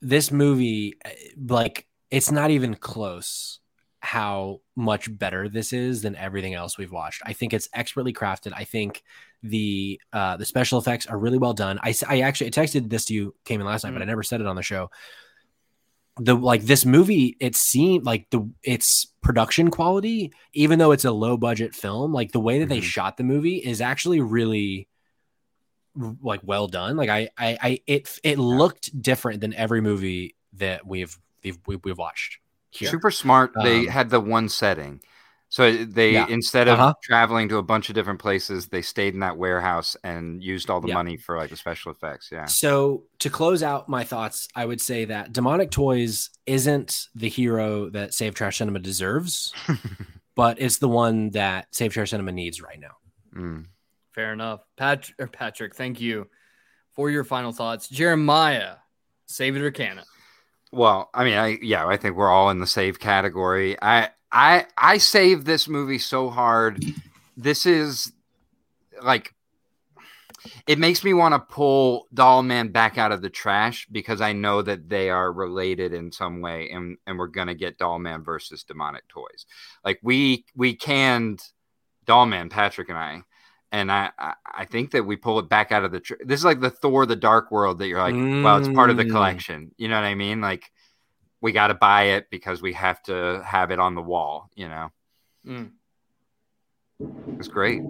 Speaker 3: this movie, eh, like, it's not even close how much better this is than everything else we've watched. I think it's expertly crafted. I think the uh the special effects are really well done. I, I actually I texted this to you came in last night, but I never said it on the show. The like this movie, it seemed like the its production quality, even though it's a low budget film, like the way that they
Speaker 2: Mhm.
Speaker 3: shot the movie is actually really like well done. Like I I, I it it looked different than every movie that we've we've, we've watched here.
Speaker 2: Super smart. They
Speaker 3: Um,
Speaker 2: had the one setting. So they
Speaker 3: Yeah.
Speaker 2: instead of
Speaker 3: Uh-huh.
Speaker 2: traveling to a bunch of different places, they stayed in that warehouse and used all the
Speaker 3: Yeah.
Speaker 2: money for like the special effects. Yeah.
Speaker 3: So to close out my thoughts, I would say that Demonic Toys isn't the hero that Save Trash Cinema deserves, but it's the one that Save Trash Cinema needs right now.
Speaker 2: Mm.
Speaker 1: Fair enough. Pat- or Patrick, thank you for your final thoughts. Jeremiah, save it or can it?
Speaker 2: Well, I mean, I yeah, I think we're all in the save category. I I I save this movie so hard. This is like it makes me want to pull Dollman back out of the trash because I know that they are related in some way, and and we're gonna get Dollman versus Demonic Toys. Like we we canned Dollman, Patrick and I. And I, I, I think that we pull it back out of the. Tr- this is like the Thor: The Dark World that you're like, well, it's part of the
Speaker 3: Mm.
Speaker 2: collection. You know what I mean? Like, we got to buy it because we have to have it on the wall. You know,
Speaker 1: Mm.
Speaker 2: it's great.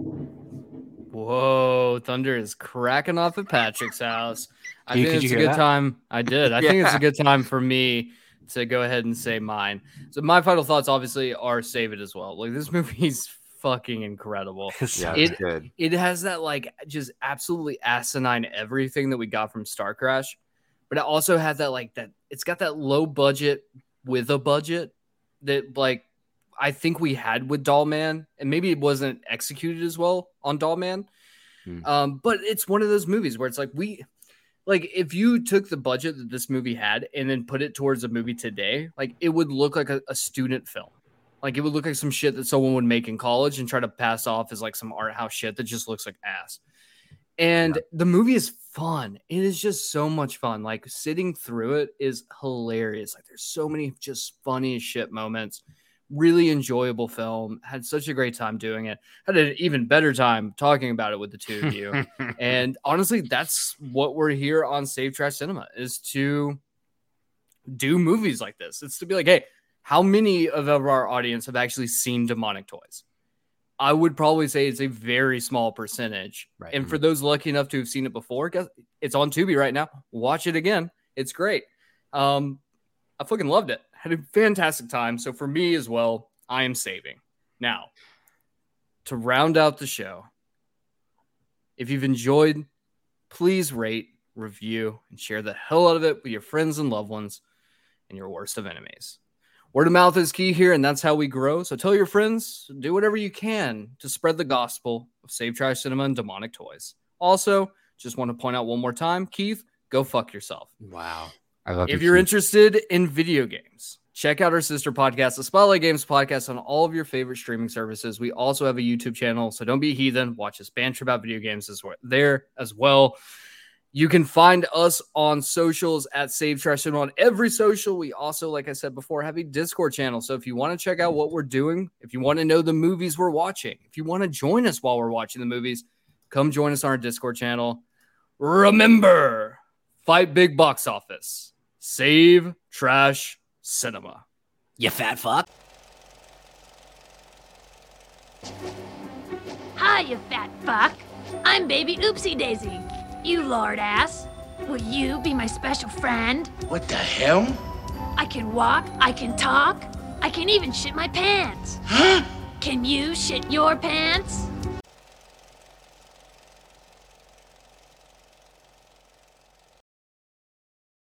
Speaker 1: Whoa, thunder is cracking off at Patrick's house. I
Speaker 3: You-
Speaker 1: think it's a good
Speaker 3: that?
Speaker 1: time. I did. I think it's a good time for me to go ahead and say mine. So my final thoughts obviously are save it as well. Like this movie's fucking incredible.
Speaker 2: Yeah,
Speaker 1: It-
Speaker 2: good.
Speaker 1: It has that like just absolutely asinine everything that we got from Starcrash, but it also has that like that it's got that low budget with a budget that like I think we had with Dollman, and maybe it wasn't executed as well on Dollman.
Speaker 2: Hmm.
Speaker 1: Um, but it's one of those movies where it's like we like if you took the budget that this movie had and then put it towards a movie today, like it would look like a, a student film. Like it would look like some shit that someone would make in college and try to pass off as like some art house shit that just looks like ass. And the movie is fun. It is just so much fun. Like sitting through it is hilarious. Like there's so many just funny shit moments. Really enjoyable film. Had such a great time doing it. Had an even better time talking about it with the two of you. and honestly, that's what we're here on Save Trash Cinema is to do movies like this. It's to be like, hey, how many of our audience have actually seen demonic toys? I would probably say it's a very small percentage.
Speaker 3: Right.
Speaker 1: And for those lucky enough to have seen it before, it's on Tubi right now. Watch it again. It's great. Um, I fucking loved it. Had a fantastic time. So for me as well, I am saving. Now, to round out the show, if you've enjoyed, please rate, review, and share the hell out of it with your friends and loved ones and your worst of enemies. Word of mouth is key here, and that's how we grow. So tell your friends, do whatever you can to spread the gospel of Save Trash Cinema and Demonic Toys. Also, just want to point out one more time, Keith, go fuck yourself.
Speaker 3: Wow.
Speaker 2: I love
Speaker 1: If
Speaker 2: you,
Speaker 1: you're
Speaker 2: Keith.
Speaker 1: interested in video games, check out our sister podcast, the Spotlight Games podcast, on all of your favorite streaming services. We also have a YouTube channel, so don't be a heathen. Watch us banter about video games as well, there as well. You can find us on socials at Save Trash and on every social. We also, like I said before, have a Discord channel. So if you want to check out what we're doing, if you want to know the movies we're watching, if you want to join us while we're watching the movies, come join us on our Discord channel. Remember, fight big box office. Save trash cinema.
Speaker 3: You fat fuck.
Speaker 4: Hi, you fat fuck. I'm baby Oopsy Daisy. You lord ass. Will you be my special friend?
Speaker 6: What the hell?
Speaker 4: I can walk, I can talk, I can even shit my pants.
Speaker 6: Huh?
Speaker 4: Can you shit your pants?